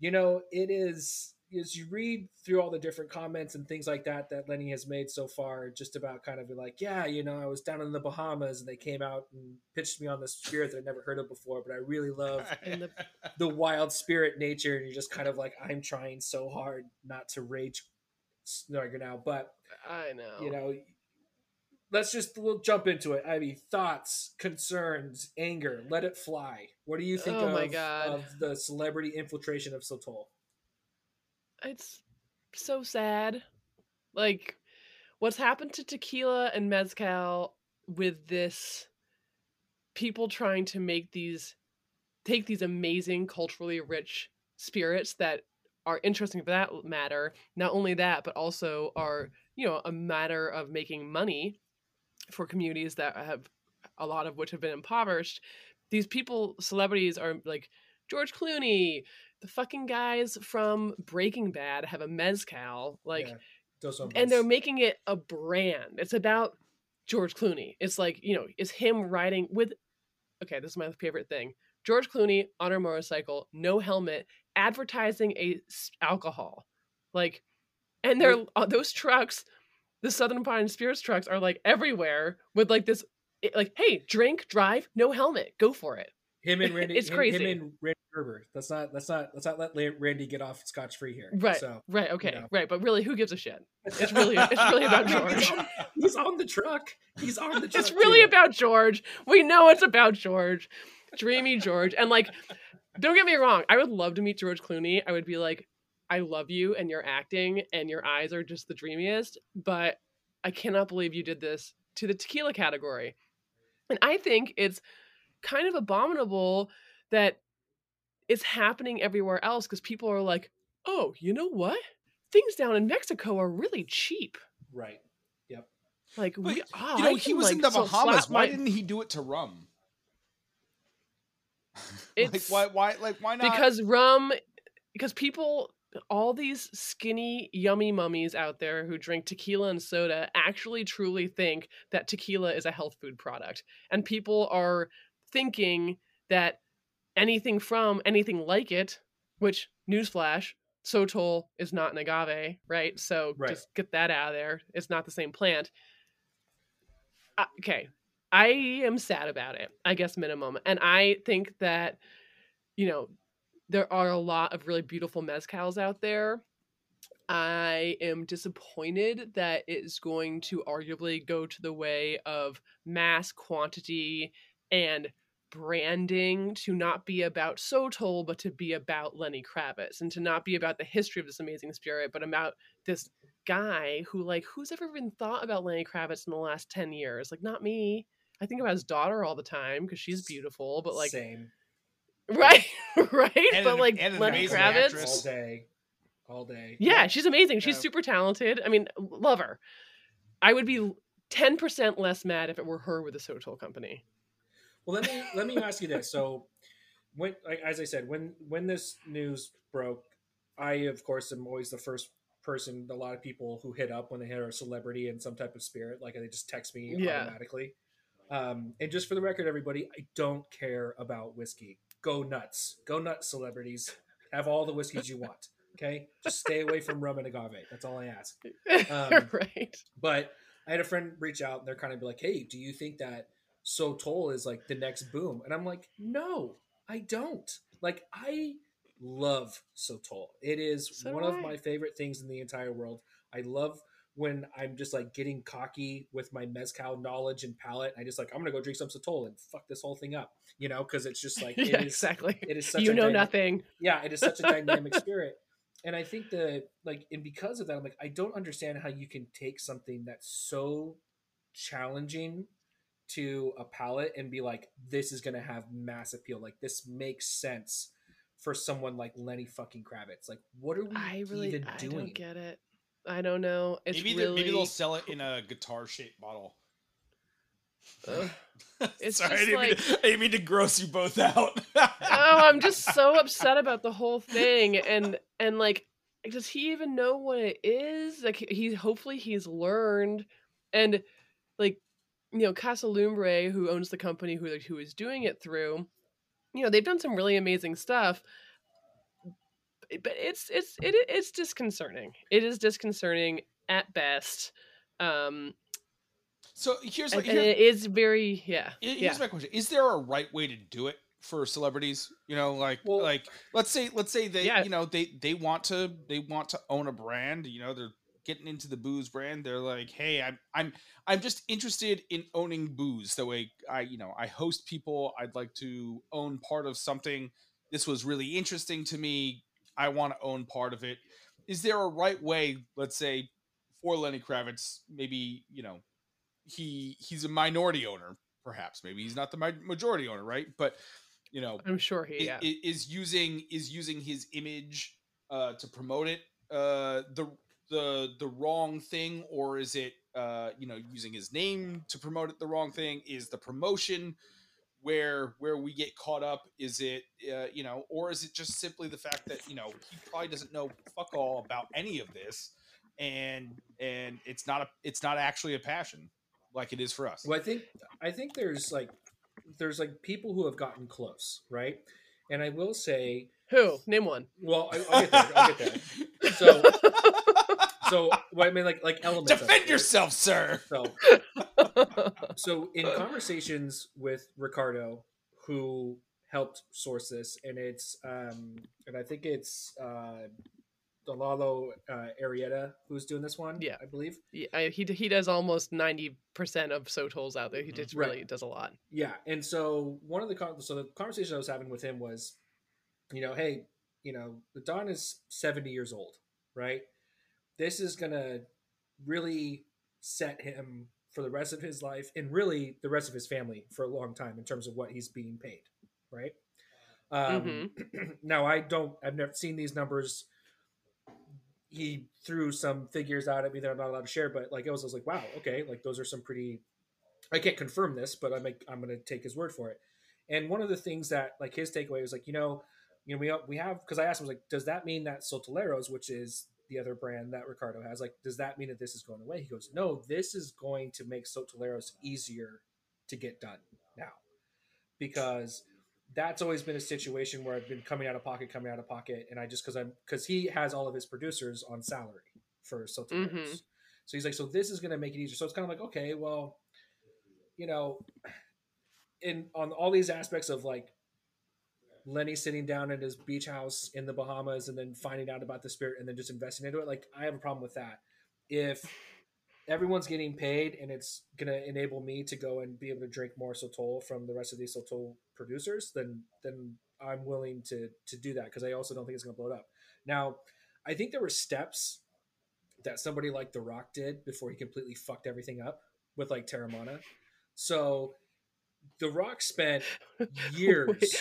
you know it is as you read through all the different comments and things like that that lenny has made so far just about kind of like yeah you know i was down in the bahamas and they came out and pitched me on this spirit that i'd never heard of before but i really love the- the wild spirit nature and you're just kind of like i'm trying so hard not to rage snarger now but I know. you know let's just we'll jump into it I mean, thoughts concerns anger let it fly what do you think Oh of, my God. of the celebrity infiltration of sotol it's so sad. Like what's happened to tequila and mezcal with this people trying to make these take these amazing culturally rich spirits that are interesting for that matter not only that but also are you know a matter of making money for communities that have a lot of which have been impoverished these people celebrities are like george clooney the fucking guys from breaking bad have a mezcal like Yeah, and they're making it a brand. It's about George Clooney. It's like, you know, it's him riding with okay, this is my favorite thing. George Clooney on a motorcycle, no helmet, advertising a alcohol. Like and they're uh, those trucks, the Southern Pine Spirits trucks are like everywhere with like this like hey, drink, drive, no helmet, go for it. Him and Rande. It's him- crazy. Him and Rande Gerber. Let's not. Let's not. Let's not let Rande get off scotch free here. Right. So right. Okay. know. Right. But really, who gives a shit? It's really, it's really about George. he's on the truck. He's on the truck. It's really too. about George. We know it's about George. Dreamy George. And like, don't get me wrong. I would love to meet George Clooney. I would be like, I love you and your acting and your eyes are just the dreamiest. But I cannot believe you did this to the tequila category. And I think it's kind of abominable that it's happening everywhere else because people are like, oh, you know what? Things down in Mexico are really cheap. right. Yep. Like But, we, ah, you know, I he was like, in the Bahamas. slap Why my- didn't he do it to rum? like It's- why? Why? Like why not? because rum because people all these skinny yummy mummies out there who drink tequila and soda actually truly think that tequila is a health food product and people are thinking that anything from anything like it which newsflash sotol is not an agave right? So Right. just get that out of there. It's not the same plant. Uh, okay. I am sad about it i guess minimum. And i think that you know there are a lot of really beautiful mezcals out there. I am disappointed that it's going to arguably go to the way of mass quantity and branding to not be about Sotol, but to be about Lenny Kravitz and to not be about the history of this amazing spirit, but about this guy who, like, who's ever even thought about Lenny Kravitz in the last 10 years? Like, not me. I think about his daughter all the time because she's beautiful, but like, same right, right, And but an- like and Lenny amazing Kravitz. actress. all day, all day. Yeah, she's amazing. She's Yeah. super talented. I mean, love her. I would be ten percent less mad if it were her with the Sotol company. Well, let me let me ask you this. So, when like as I said, when when this news broke, I of course am always the first person. A lot of people who hit up when they hear a celebrity and some type of spirit, like they just text me Yeah. automatically. Um, and just for the record, everybody, I don't care about whiskey. Go nuts, go nuts, celebrities. Have all the whiskeys you want. Okay, just stay away from rum and agave. That's all I ask. Um, right. But I had a friend reach out and they're kind of be like, "Hey, do you think that Sotol is like the next boom?" And I'm like, "No, I don't. Like, I love So Sotol. It is So one of I. my favorite things in the entire world. I love when I'm just like getting cocky with my mezcal knowledge and palate. I just like I'm gonna go drink some Sotol and fuck this whole thing up, you know, because it's just like it yeah, is- exactly. It is such You a know dyna- nothing. yeah, it is such a dynamic spirit. And I think that like and because of that, I'm like, I don't understand how you can take something that's so challenging to a palette and be like, this is gonna have mass appeal. Like this makes sense for someone like Lenny fucking Kravitz. Like, what are we I really, even I doing? don't get it. I don't know. It's maybe, really. they, maybe they'll sell it in a guitar shaped bottle. Ugh. It's Sorry, I just didn't, mean to, I didn't mean to gross you both out. oh, I'm just so upset about the whole thing, and and like, does he even know what it is? Like, he hopefully he's learned, and like, you know, Casa Lumbre, who owns the company, who who is doing it through, you know, they've done some really amazing stuff. But it's it's it, it's disconcerting. It is disconcerting at best. Um, so here's and, here- it is very yeah Here's yeah. my question: Is there a right way to do it for celebrities? You know, like Well- like let's say let's say they Yeah. you know they they want to they want to own a brand. You know, they're getting into the booze brand. They're like, hey, I'm I'm I'm just interested in owning booze. The way I you know I host people. I'd like to own part of something. This was really interesting to me. I want to own part of it. Is there a right way? Let's say for Lenny Kravitz, maybe you know he he's a minority owner perhaps maybe he's not the majority owner right but you know I'm sure he i- yeah. is using is using his image uh to promote it uh the the the wrong thing or is it uh you know using his name to promote it the wrong thing is the promotion where where we get caught up is it uh, you know or is it just simply the fact that you know he probably doesn't know fuck all about any of this and and it's not a it's not actually a passion like it is for us Well, I think I think there's like there's like people who have gotten close, right? And I will say, Who? Name one. well, I, I'll get there. I'll get there. So, so well, I mean, like like elements. defend right? yourself sir So, so in conversations with Ricardo, who helped source this, and it's um, and I think it's uh, Delalo uh, Arrieta who's doing this one. Yeah. I believe. Yeah, I, he he does almost ninety percent of Sotols out there. He just Right. really does a lot. Yeah, and so one of the con- so the conversation I was having with him was, you know, hey, you know, the Don is seventy years old, right? This is gonna really set him for the rest of his life and really the rest of his family for a long time in terms of what he's being paid, right? Um, now I don't, I've never seen these numbers. He threw some figures out at me that I'm not allowed to share, but like I was, I was like, wow, okay, like those are some pretty I can't confirm this, but I'm like, I'm going to take his word for it. And one of the things that like his takeaway was like, you know, you know, we we have because I asked him I was like, does that mean that Sotoleros, which is the other brand that Ricardo has, like, does that mean that this is going away? He goes, no, this is going to make Sotoleros easier to get done now because that's always been a situation where I've been coming out of pocket, coming out of pocket, and I just because I'm because he has all of his producers on salary for Sotoleros. Mhm. So he's like, so this is going to make it easier. So it's kind of like, okay, well, you know, in on all these aspects of like Lenny sitting down at his beach house in the Bahamas and then finding out about the spirit and then just investing into it, like I have a problem with that. If everyone's getting paid and it's gonna enable me to go and be able to drink more Sotol from the rest of these Sotol producers, then then I'm willing to to do that because I also don't think it's gonna blow it up. Now, I think there were steps that somebody like The Rock did before he completely fucked everything up with like Teremana. So The Rock spent years, Wait,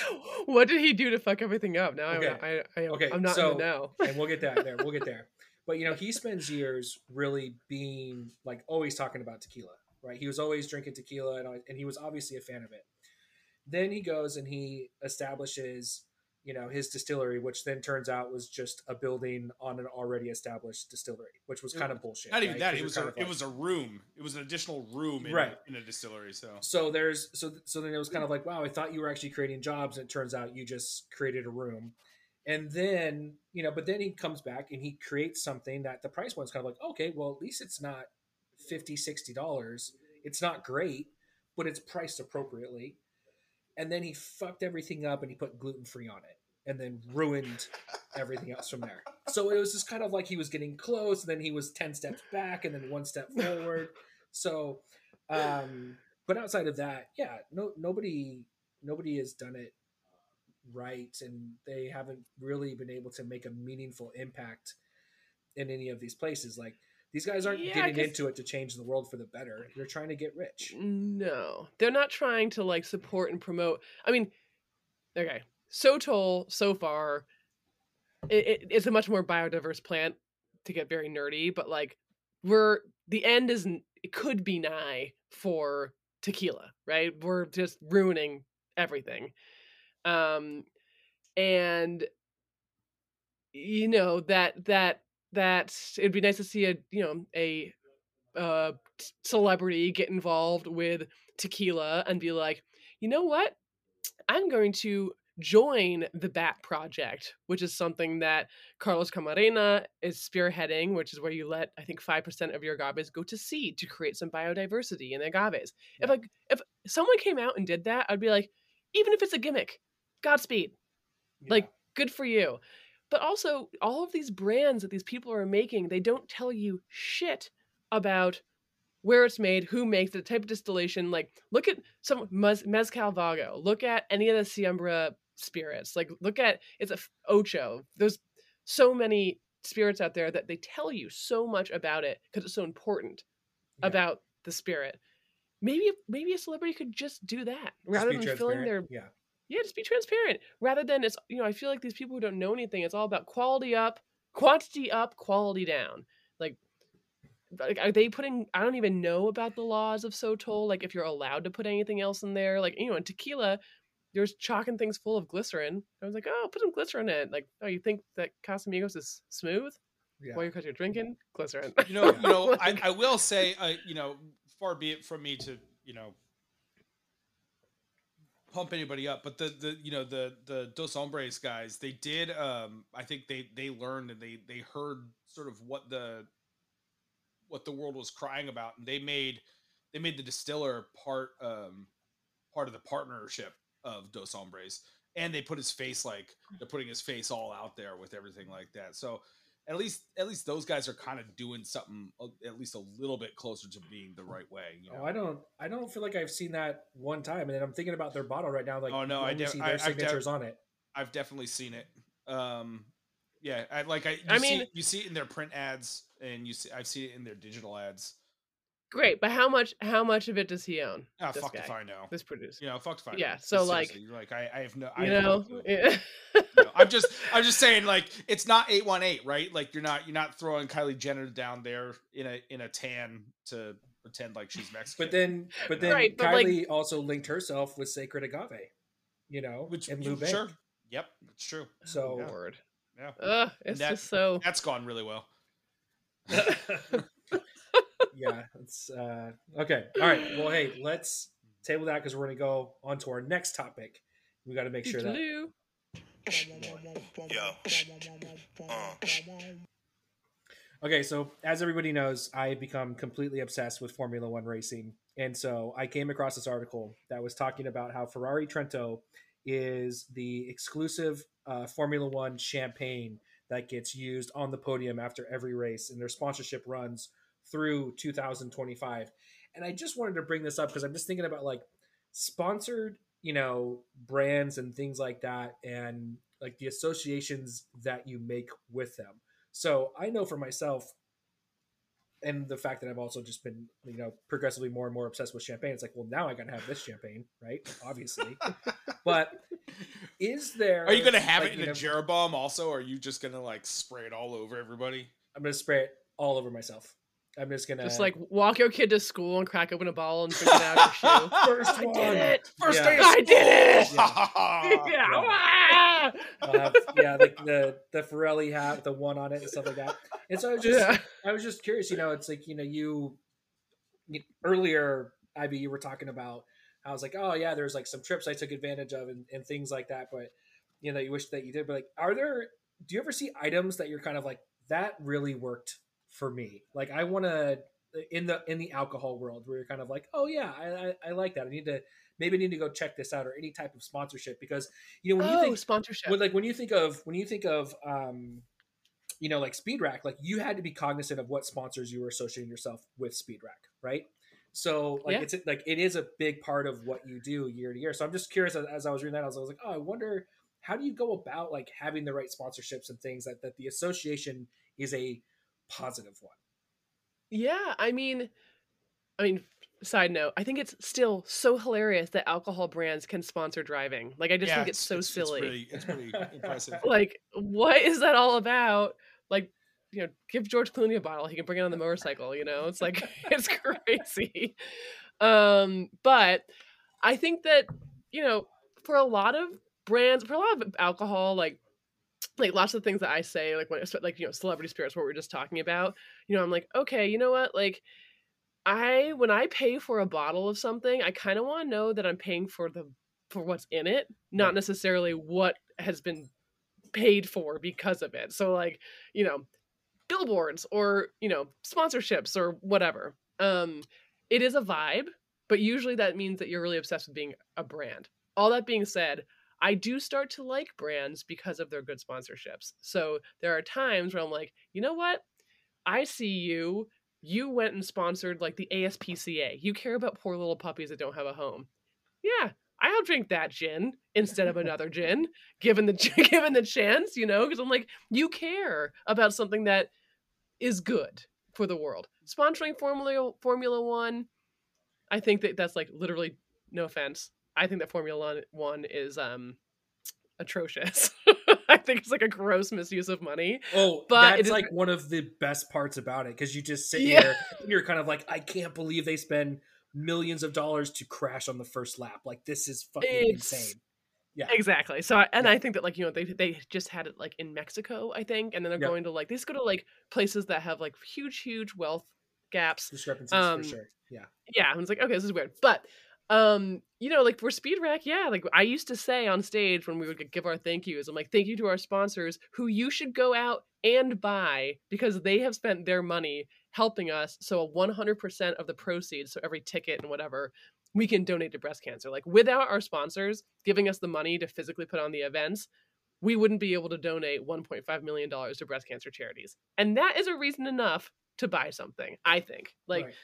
what did he do to fuck everything up? Now Okay. I, I, I, Okay, I'm not so- know. and we'll get that there. We'll get there. But you know, he spends years really being like always talking about tequila, right? He was always drinking tequila, and, and he was obviously a fan of it. Then he goes and he establishes, you know, his distillery, which then turns out was just a building on an already established distillery, which was kind of bullshit. Not even right? that. It was kind a, of it was a room. It was an additional room in, Right. in a distillery. So so there's so so then it was kind of like wow i thought you were actually creating jobs and it turns out you just created a room and then you know but then he comes back and he creates something that the price point's kind of like okay well at least it's not 50 60 dollars it's not great but it's priced appropriately and then he fucked everything up and he put gluten free on it and then ruined everything else from there. So it was just kind of like he was getting close and then he was 10 steps back and then one step forward. So um but outside of that yeah no nobody nobody has done it right and they haven't really been able to make a meaningful impact in any of these places. Like these guys aren't Yeah, getting into it to change the world for the better they're trying to get rich No, they're not trying to like support and promote. I mean, okay, so Sotol so far, it, it, it's a much more biodiverse plant. To get very nerdy, but like we're the end isn't. It could be nigh for tequila, right? We're just ruining everything, um, and you know that that that it'd be nice to see a you know a uh celebrity get involved with tequila and be like, you know what? I'm going to join the BAT project, which is something that Carlos Camarena is spearheading, which is where you let I think five percent of your agaves go to seed to create some biodiversity in the agaves. If like if someone came out and did that, I'd be like, even if it's a gimmick, Godspeed like good for you but also all of these brands that these people are making they don't tell you shit about where it's made who makes it the type of distillation like look at some Mez- mezcal vago look at any of the siembra spirits like look at it's a f- ocho there's so many spirits out there that they tell you so much about it because it's so important Yeah. about the spirit maybe maybe a celebrity could just do that Just rather than filling their yeah yeah, just be transparent. Rather than it's you know, I feel like these people who don't know anything, it's all about quality up, quantity up, quality down. Like like are they putting I don't even know about the laws of Sotol, like if you're allowed to put anything else in there. Like, you know, in tequila, there's chalking things full of glycerin. I was like, oh, put some glycerin in it. Like, oh, you think that Casamigos is smooth? yeah Well, because you're drinking glycerin. you know, you know, I, I will say, uh, you know, far be it from me to, you know, pump anybody up, but the the you know the the Dos Hombres guys, they did. Um, I think they they learned and they they heard sort of what the what the world was crying about, and they made they made the distiller part um part of the partnership of Dos Hombres. and they put his face like they're putting his face all out there with everything like that. So at least at least those guys are kind of doing something at least a little bit closer to being the right way. You know? Oh, I don't. I don't feel like I've seen that one time, and then I'm thinking about their bottle right now. Like, Oh, no, I only def- see their I've def- signatures on it. I've definitely seen it. Um, yeah, I like I. You I see, mean- you see it in their print ads, and you see I've seen it in their digital ads. Great, but how much? How much of it does he own? Ah, this fuck guy, if I know. This producer. You know, fuck if I. know. Yeah, so, like- like I, I have no. I You have no know. Yeah. You know, I'm just I'm just saying like it's not 818 right like you're not you're not throwing Kylie Jenner down there in a in a tan to pretend like she's Mexican But then, but then Right, but, like- Kylie also linked herself with Sacred Agave. You know, which and you- Lou sure Bank. yep that's true So Yeah. Lord. yeah Ugh, it's that- just so. that's gone really well yeah, it's uh, okay. All right. Well, hey, let's table that because we're to go on to our next topic. We got to make sure that. Yo. Uh. Okay, so as everybody knows, I have become completely obsessed with Formula One racing. And so I came across this article that was talking about how Ferrari Trento is the exclusive uh, Formula One champagne that gets used on the podium after every race, and their sponsorship runs through 2025. And I just wanted to bring this up because I'm just thinking about like sponsored, you know, brands and things like that, and like the associations that you make with them. So I know for myself, and the fact that I've also just been, you know, progressively more and more obsessed with champagne. It's like, well, now I got to have this champagne, right? Obviously, but is there? are you gonna have like, it in a know, Jeroboam also or are you just gonna like spray it all over everybody I'm gonna spray it all over myself. I'm just gonna Just like walk your kid to school and crack open a bottle and drink it out of your shoe. first I one. did it. first Yeah. day I did it. Yeah. Yeah. Ah! I'll have, yeah, like the the Pirelli hat, the one on it, and stuff like that. And so I was just, Yeah. I was just curious. You know, it's like you know, you, you earlier, Ivy, you were talking about. I was like, oh yeah, there's like some trips I took advantage of and, and things like that. But you know, you wish that you did. But like, are there? Do you ever see items that you're kind of like that really worked for me? Like, I want to in the in the alcohol world where you're kind of like, oh yeah, I, I, I like that. I need to maybe I need to go check this out or any type of sponsorship because you know when you oh, think sponsorship. when like when you think of when you think of um you know like speed rack like you had to be cognizant of what sponsors you were associating yourself with speed rack right so like Yeah. it's like it is a big part of what you do year to year so i'm just curious as, as i was reading that I was, I was like oh i wonder how do you go about like having the right sponsorships and things that that the association is a positive one Yeah, I mean, I mean, side note, I think it's still so hilarious that alcohol brands can sponsor driving. Like, I just Yeah, think it's, so silly. It's pretty, it's pretty impressive. like, what is that all about? Like, you know, give George Clooney a bottle; he can bring it on the motorcycle. You know, it's like it's crazy. Um, but I think that you know, for a lot of brands, for a lot of alcohol, like like lots of things that I say, like when like you know, celebrity spirits, what we are just talking about. You know, I'm like, okay, you know what, like. I when I pay for a bottle of something, I kind of want to know that I'm paying for the for what's in it, not Right. necessarily what has been paid for because of it. So like, you know, billboards or, you know, sponsorships or whatever. Um it is a vibe, but usually that means that you're really obsessed with being a brand. All that being said, I do start to like brands because of their good sponsorships. So there are times where I'm like, you know what? I see you. You went and sponsored like the ASPCA. You care about poor little puppies that don't have a home. Yeah, I'll drink that gin instead of another gin, given the given the chance, you know, because I'm like, you care about something that is good for the world. Sponsoring Formula Formula One, I think that that's like literally no offense. I think that Formula One is um atrocious. I think it's like a gross misuse of money. Oh, But it's like one of the best parts about it because you just sit Yeah. here and you're kind of like, I can't believe they spend millions of dollars to crash on the first lap. Like this is fucking It's- insane. Yeah. Exactly. So, I, and Yeah. I think that like you know they they just had it like in Mexico, I think, and then they're Yep. going to like they just go to like places that have like huge, huge wealth gaps. Discrepancies Um, for sure. Yeah. Yeah, I was like, okay, this is weird, but um, you know, like for Speed Rack, yeah, like I used to say on stage when we would give our thank yous, I'm like, thank you to our sponsors who you should go out and buy because they have spent their money helping us. So 100% of the proceeds, so every ticket and whatever, we can donate to breast cancer. Like without our sponsors giving us the money to physically put on the events, we wouldn't be able to donate 1.5 million dollars to breast cancer charities. And that is a reason enough to buy something, I think. Like Right.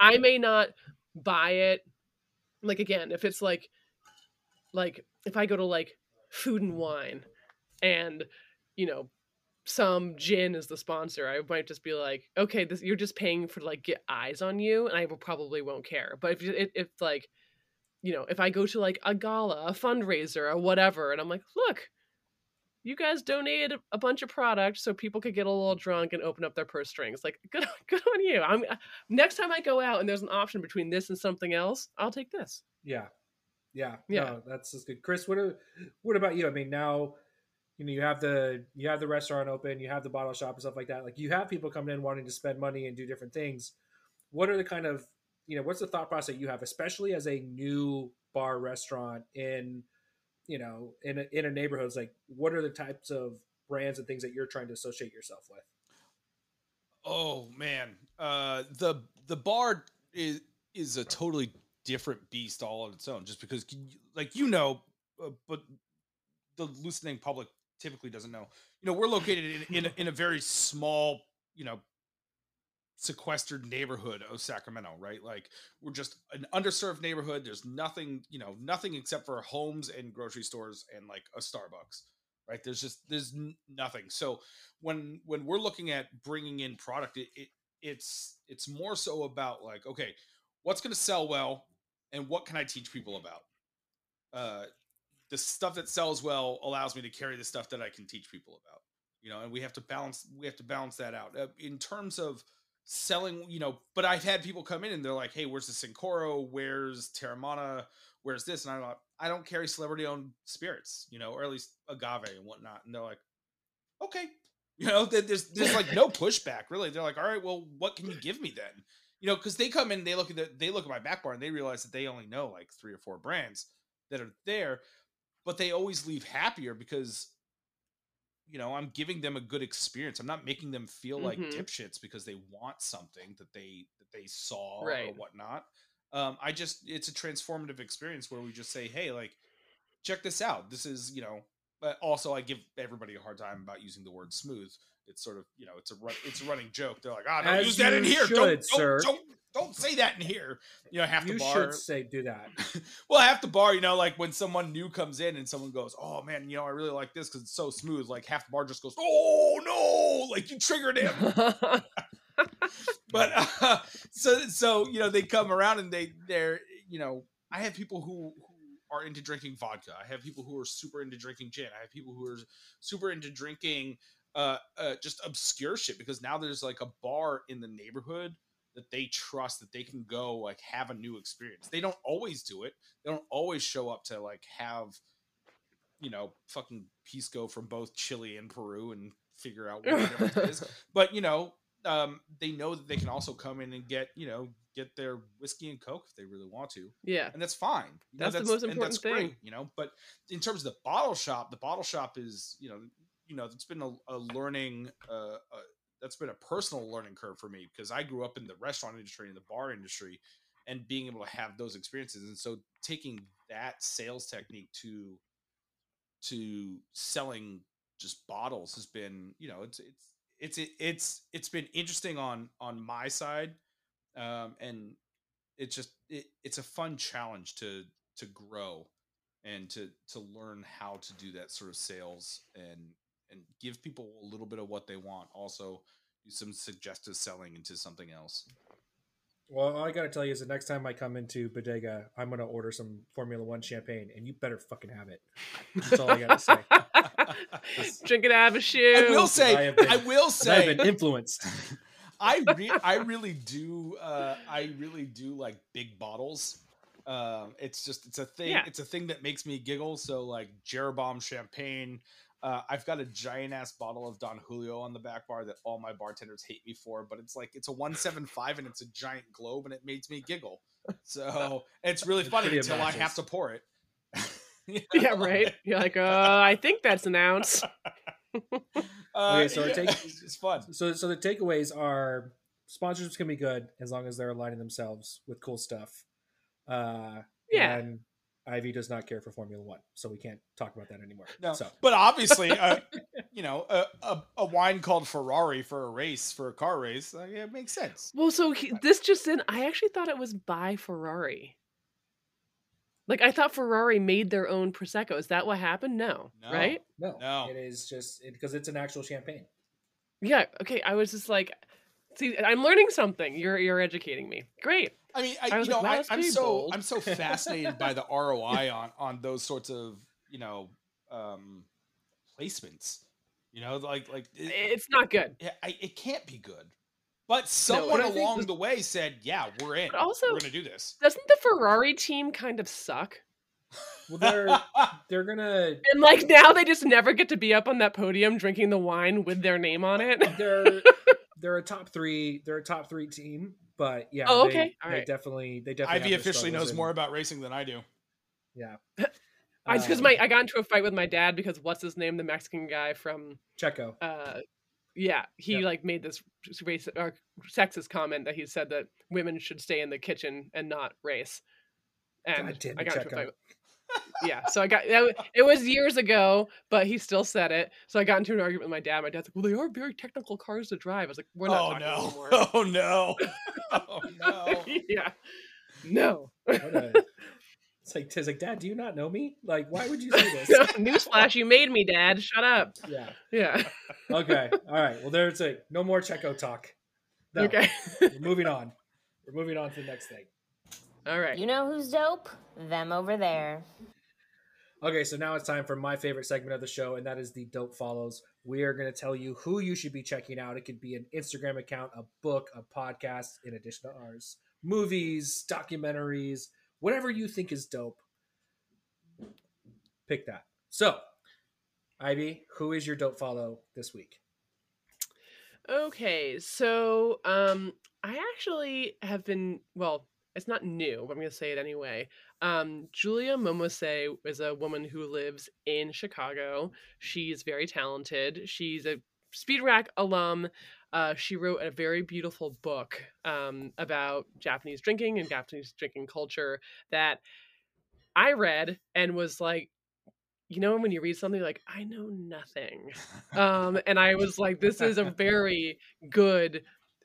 I may not buy it like again, if it's like like if I go to like food and wine and you know some gin is the sponsor i might just be like okay this you're just paying for like get eyes on you and i will probably won't care. But if if like you know if i go to like a gala a fundraiser or whatever and i'm like look you guys donated a bunch of product so people could get a little drunk and open up their purse strings like good, good on you i'm uh, next time i go out and there's an option between this and something else i'll take this Yeah, yeah, Yeah. No, that's just good. Chris, what what about you? I mean, now you know you have the you have the restaurant open, you have the bottle shop and stuff like that. Like you have people coming in wanting to spend money and do different things. What are the kind of you know what's the thought process you have, especially as a new bar restaurant in you know in a, in a neighborhood? It's like what are the types of brands and things that you're trying to associate yourself with? Oh man, uh, the the bar is is a totally different beast all on its own. Just because, like you know, uh, but the listening public typically doesn't know. You know, we're located in in in a very small, you know, sequestered neighborhood of Sacramento, right? Like we're just an underserved neighborhood. There's nothing, you know, nothing except for homes and grocery stores and like a Starbucks, right? There's just there's nothing. So when when we're looking at bringing in product, it, it it's it's more so about like okay, what's going to sell well, and what can I teach people about? Uh, the stuff that sells well allows me to carry the stuff that I can teach people about. You know, and we have to balance we have to balance that out uh, in terms of selling. You know, but I've had people come in and they're like, "Hey, where's the Cincoro? Where's Teremana? Where's this?" And I'm like, "I don't carry celebrity-owned spirits, you know, or at least agave and whatnot." And they're like, "Okay." You know, there's there's like no pushback really. They're like, "All right, well, what can you give me then?" You know, because they come in, they look at the, they look at my back bar and they realize that they only know like three or four brands that are there, but they always leave happier because you know i'm giving them a good experience. I'm not making them feel like Mhm. dipshits because they want something that they that they saw or whatnot. Um i just it's a transformative experience where we just say hey like check this out. This is you know but also i give everybody a hard time about using the word smooth it's sort of you know it's a run, it's a running joke they're like ah don't As use that in here should, don't, don't, sir. don't don't say that in here you know half You the bar should say do that. well, half the bar, you know, like when someone new comes in and someone goes, "Oh man, you know, I really like this because it's so smooth." Like half the bar just goes, "Oh no!" Like you triggered him. but uh, so so you know they come around and they they're you know I have people who who are into drinking vodka. I have people who are super into drinking gin. I have people who are super into drinking uh, uh just obscure shit because now there's like a bar in the neighborhood that they trust that they can go like have a new experience. They don't always do it. They don't always show up to like have you know fucking pisco from both Chile and Peru and figure out what the difference but you know um, they know that they can also come in and get you know get their whiskey and coke if they really want to yeah and that's fine You know, That's the most and important thing. great, you know but in terms of the bottle shop the bottle shop is you know you know it's been a, a learning uh, uh that's been a personal learning curve for me because i grew up in the restaurant industry and the bar industry and being able to have those experiences. And so taking that sales technique to to selling just bottles has been you know it's it's it's it's it's been interesting on on my side um and it's just it, it's a fun challenge to to grow and to to learn how to do that sort of sales and and give people a little bit of what they want also do some suggestive selling into something else Well, all I gotta tell you is the next time I come into Bodega, I'm gonna order some Formula One champagne, and you better fucking have it. That's all I gotta say. Drink it out of a shoe. i will say I have been- i will 'Cause I've say been influenced. I re- I really do uh I really do like big bottles. Um it's just it's a thing Yeah. it's a thing that makes me giggle. So like Jeroboam champagne. Uh, I've got a giant ass bottle of Don Julio on the back bar that all my bartenders hate me for, but it's like it's a 175 and it's a giant globe and it makes me giggle. So it's really It's funny pretty until I have to pour it. You yeah, right. You're like, uh, I think that's an ounce. Uh, Okay, so it yeah, takes- it's fun. So, so the takeaways are sponsorships can be good as long as they're aligning themselves with cool stuff. Uh, Yeah. And Ivy does not care for Formula One, so we can't talk about that anymore. No, So but obviously, uh, you know, a, a, a wine called Ferrari for a race for a car race, uh, yeah, it makes sense. Well, so he, this just in, I actually thought it was by Ferrari. Like I thought Ferrari made their own prosecco. Is that what happened? No, No. right? no, No. it is just because it's an actual champagne. Yeah. Okay. I was just like, see, I'm learning something. You're you're educating me. Great. I mean, I, I you know, like, wow, I, I'm so bold. I'm so fascinated by the ROI on on those sorts of you know um, placements. You know, like like it, It's not good. yeah, I, it can't be good. But someone I think along this- the way said, "Yeah, we're in. But also- we're gonna do this." Doesn't the Ferrari team kind of suck? Well, they're they're gonna And like now they just never get to be up on that podium drinking the wine with their name on it. they're they're a top three they're a top three team, but yeah, Oh, they- okay. they, All right. definitely they definitely Ivy officially knows and- more about racing than I do. Yeah, I because Um, my I got into a fight with my dad because what's his name, the Mexican guy from Checo. uh yeah he Yep. like made this race or sexist comment that he said that women should stay in the kitchen and not race and God damn i it, got into a fight with- yeah so i got that, it was years ago but he still said it so i got into an argument with my dad my dad's like well they are very technical cars to drive i was like we're not oh talking no! anymore Oh no! Oh no! yeah no a- it's like it's like Dad, do you not know me? Like, why would you say this? newsflash you made me dad shut up yeah. yeah Okay. All right. Well, there's a no more Checo talk. No, okay We're moving on. We're moving on to the next thing. All right You know who's dope? Them over there. Okay, so now it's time for my favorite segment of the show, and that is the dope follows. We are going to tell you who you should be checking out. It could be an Instagram account, a book, a podcast, in addition to ours, movies, documentaries, whatever you think is dope. Pick that. So, Ivy, who is your dope follow this week? Okay, so um I actually have been well, it's not new, but I'm gonna say it anyway. Um Julia Momose is a woman who lives in Chicago. She's very talented. She's a Speed Rack alum. Uh, she wrote a very beautiful book um, about Japanese drinking and Japanese drinking culture that I read and was like, you know, when you read something like, I know nothing um, and I was like, this is a very good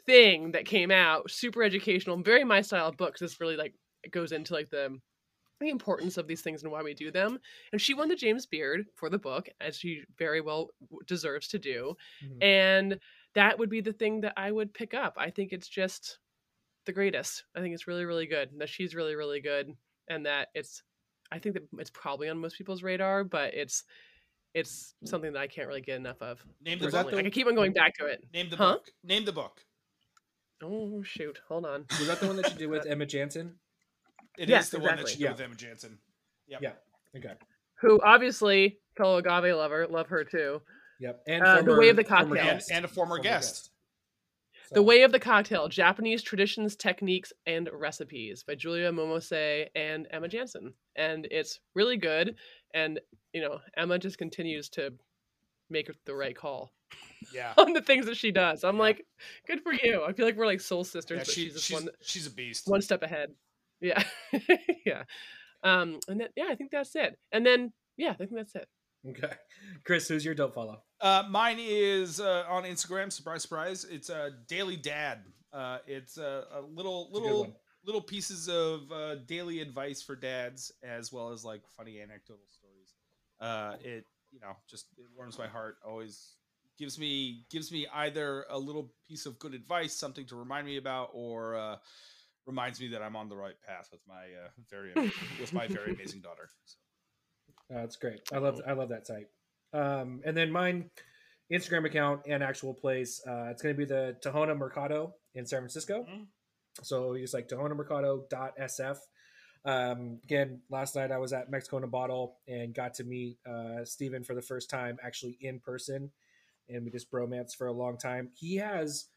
thing that came out, super educational, very my style of books. This really like it goes into like the the importance of these things and why we do them. And she won the James Beard for the book, as she very well deserves to do. Mhm. And that would be the thing that I would pick up. I think it's just the greatest. I think it's really, really good. and That she's really, really good, and that it's. I think that it's probably on most people's radar, but it's it's something that I can't really get enough of. Name the book. personally. I keep on going back to it. Name the Huh? book. Name the book. Oh shoot! Hold on. Was that the one that you did with Emma Janzen? It is Yes, the one that exactly. she did Yeah. with Emma Janzen. Yep. Yeah. Okay. Who obviously fellow agave lover, love her too. Yep. And Uh, The Way of the Cocktail. And, and a former, guest. The So, Way of the Cocktail: Japanese Traditions, Techniques, and Recipes by Julia Momose and Emma Janzen, and it's really good. And you know, Emma just continues to make the right call Yeah. on the things that she does. I'm Yeah. like, good for you. I feel like we're like soul sisters, yeah but she, she's she's, one she's a beast. one step ahead. Yeah, yeah. Um, and then yeah, I think that's it. And then yeah, I think that's it. Okay. Chris, who's your dope follow? Uh, mine is uh, on Instagram. Surprise, surprise! It's a uh, daily dad. Uh, it's a, a little It's a good little one. little pieces of uh, daily advice for dads, as well as like funny anecdotal stories. Uh, it you know just it warms my heart. Always gives me gives me either a little piece of good advice, something to remind me about, or uh, reminds me that I'm on the right path with my uh, very with my very amazing daughter. So. Uh, that's great. I love I love that site. Um, and then mine, Instagram account and actual place. Uh, it's going to be the Tahona Mercado in San Francisco. Mhm. So it's like tahonamercado.sf. Um, again, last night I was at Mexico in a Bottle and got to meet uh, Steven for the first time, actually in person, and we just bromance for a long time. He has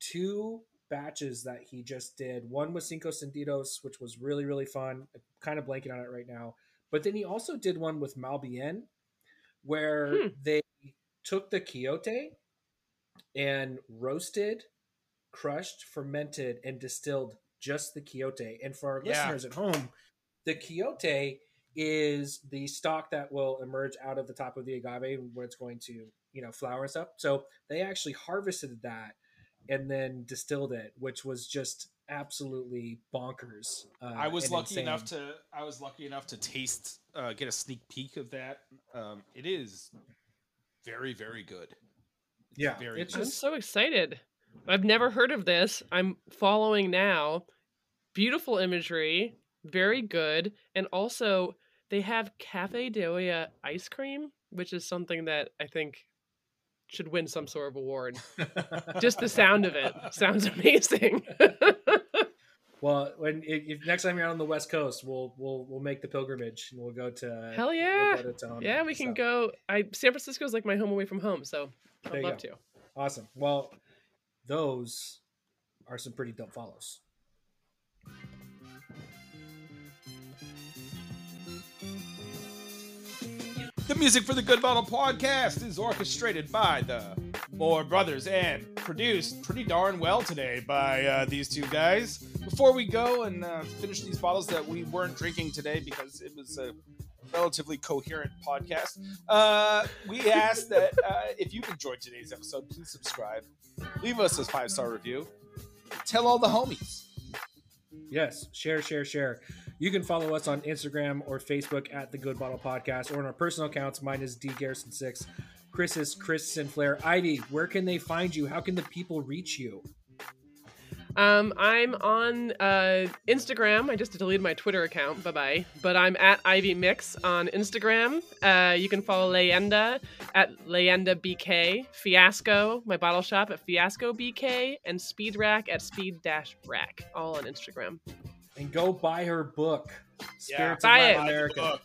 two batches that he just did. One was Cinco Sentidos, which was really really fun. I'm kind of blanking on it right now. But then he also did one with Malbien, where Hmm. they took the quiote and roasted, crushed, fermented, and distilled just the quiote. And for our Yeah. listeners at home, the quiote is the stalk that will emerge out of the top of the agave where it's going to, you know, flowers up. So they actually harvested that and then distilled it, which was just absolutely bonkers. Uh, I was and lucky enough to I was lucky enough to taste uh, get a sneak peek of that. Um, it is very very good. It's Yeah, very it's good. I'm so excited. I've never heard of this. I'm following now. Beautiful imagery, very good, and also they have Cafe Delia ice cream, which is something that I think should win some sort of award. Just the sound of it sounds amazing. Well, when if, if next time you're out on the West Coast, we'll we'll we'll make the pilgrimage and we'll go to Hell we'll yeah. to Tahona. yeah, we can So, go. I San Francisco is like my home away from home, so I'd love go. to. Awesome. Well, those are some pretty dope follows. The music for the Good Bottle podcast is orchestrated by the Moore Brothers and produced pretty darn well today by uh, these two guys. Before we go and uh, finish these bottles that we weren't drinking today because it was a relatively coherent podcast, uh, we ask that uh, if you've enjoyed today's episode, please subscribe, leave us a five star review, tell all the homies. Yes, share, share, share. You can follow us on Instagram or Facebook at the Good Bottle Podcast or on our personal accounts. Mine is D Garrison six. Chris is Chris Sinclair. Ivy, where can they find you? How can the people reach you? Um, I'm on uh, Instagram. I just deleted my Twitter account. Bye bye. But I'm at Ivy Mix on Instagram. Uh, you can follow Leyenda at Leyenda BK, Fiasco, my bottle shop at Fiasco BK, and Speed Rack at Speed Dash Rack, all on Instagram. And go buy her book, Spirits Buy of it. America.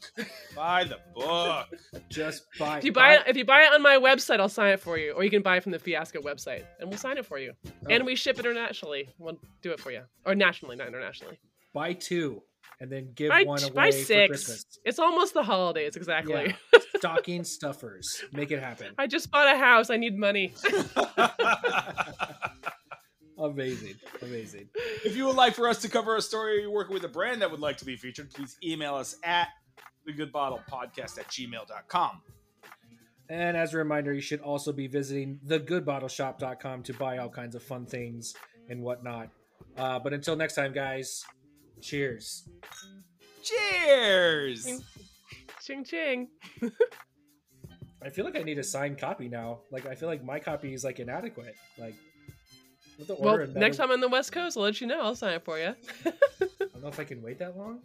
Buy the book. Just buy. If you buy it, if you buy it on my website, I'll sign it for you, or you can buy it from the Fiasco website, and we'll sign it for you. Oh. And we ship internationally. We'll do it for you, or nationally, not internationally. buy two, and then give Buy, one away buy for six. Christmas. It's almost the holidays, exactly. Yeah. Stocking stuffers. Make it happen. I just bought a house. I need money. Amazing. Amazing. If you would like for us to cover a story or you're working with a brand that would like to be featured, please email us at thegoodbottlepodcast at gmail.com. And as a reminder, you should also be visiting thegoodbottleshop.com to buy all kinds of fun things and whatnot. Uh, but until next time, guys, cheers. Cheers! Ching ching. I feel like I need a signed copy now. Like I feel like my copy is like inadequate. Like Well, next time on the West Coast, I'll let you know. I'll sign it for you. I don't know if I can wait that long.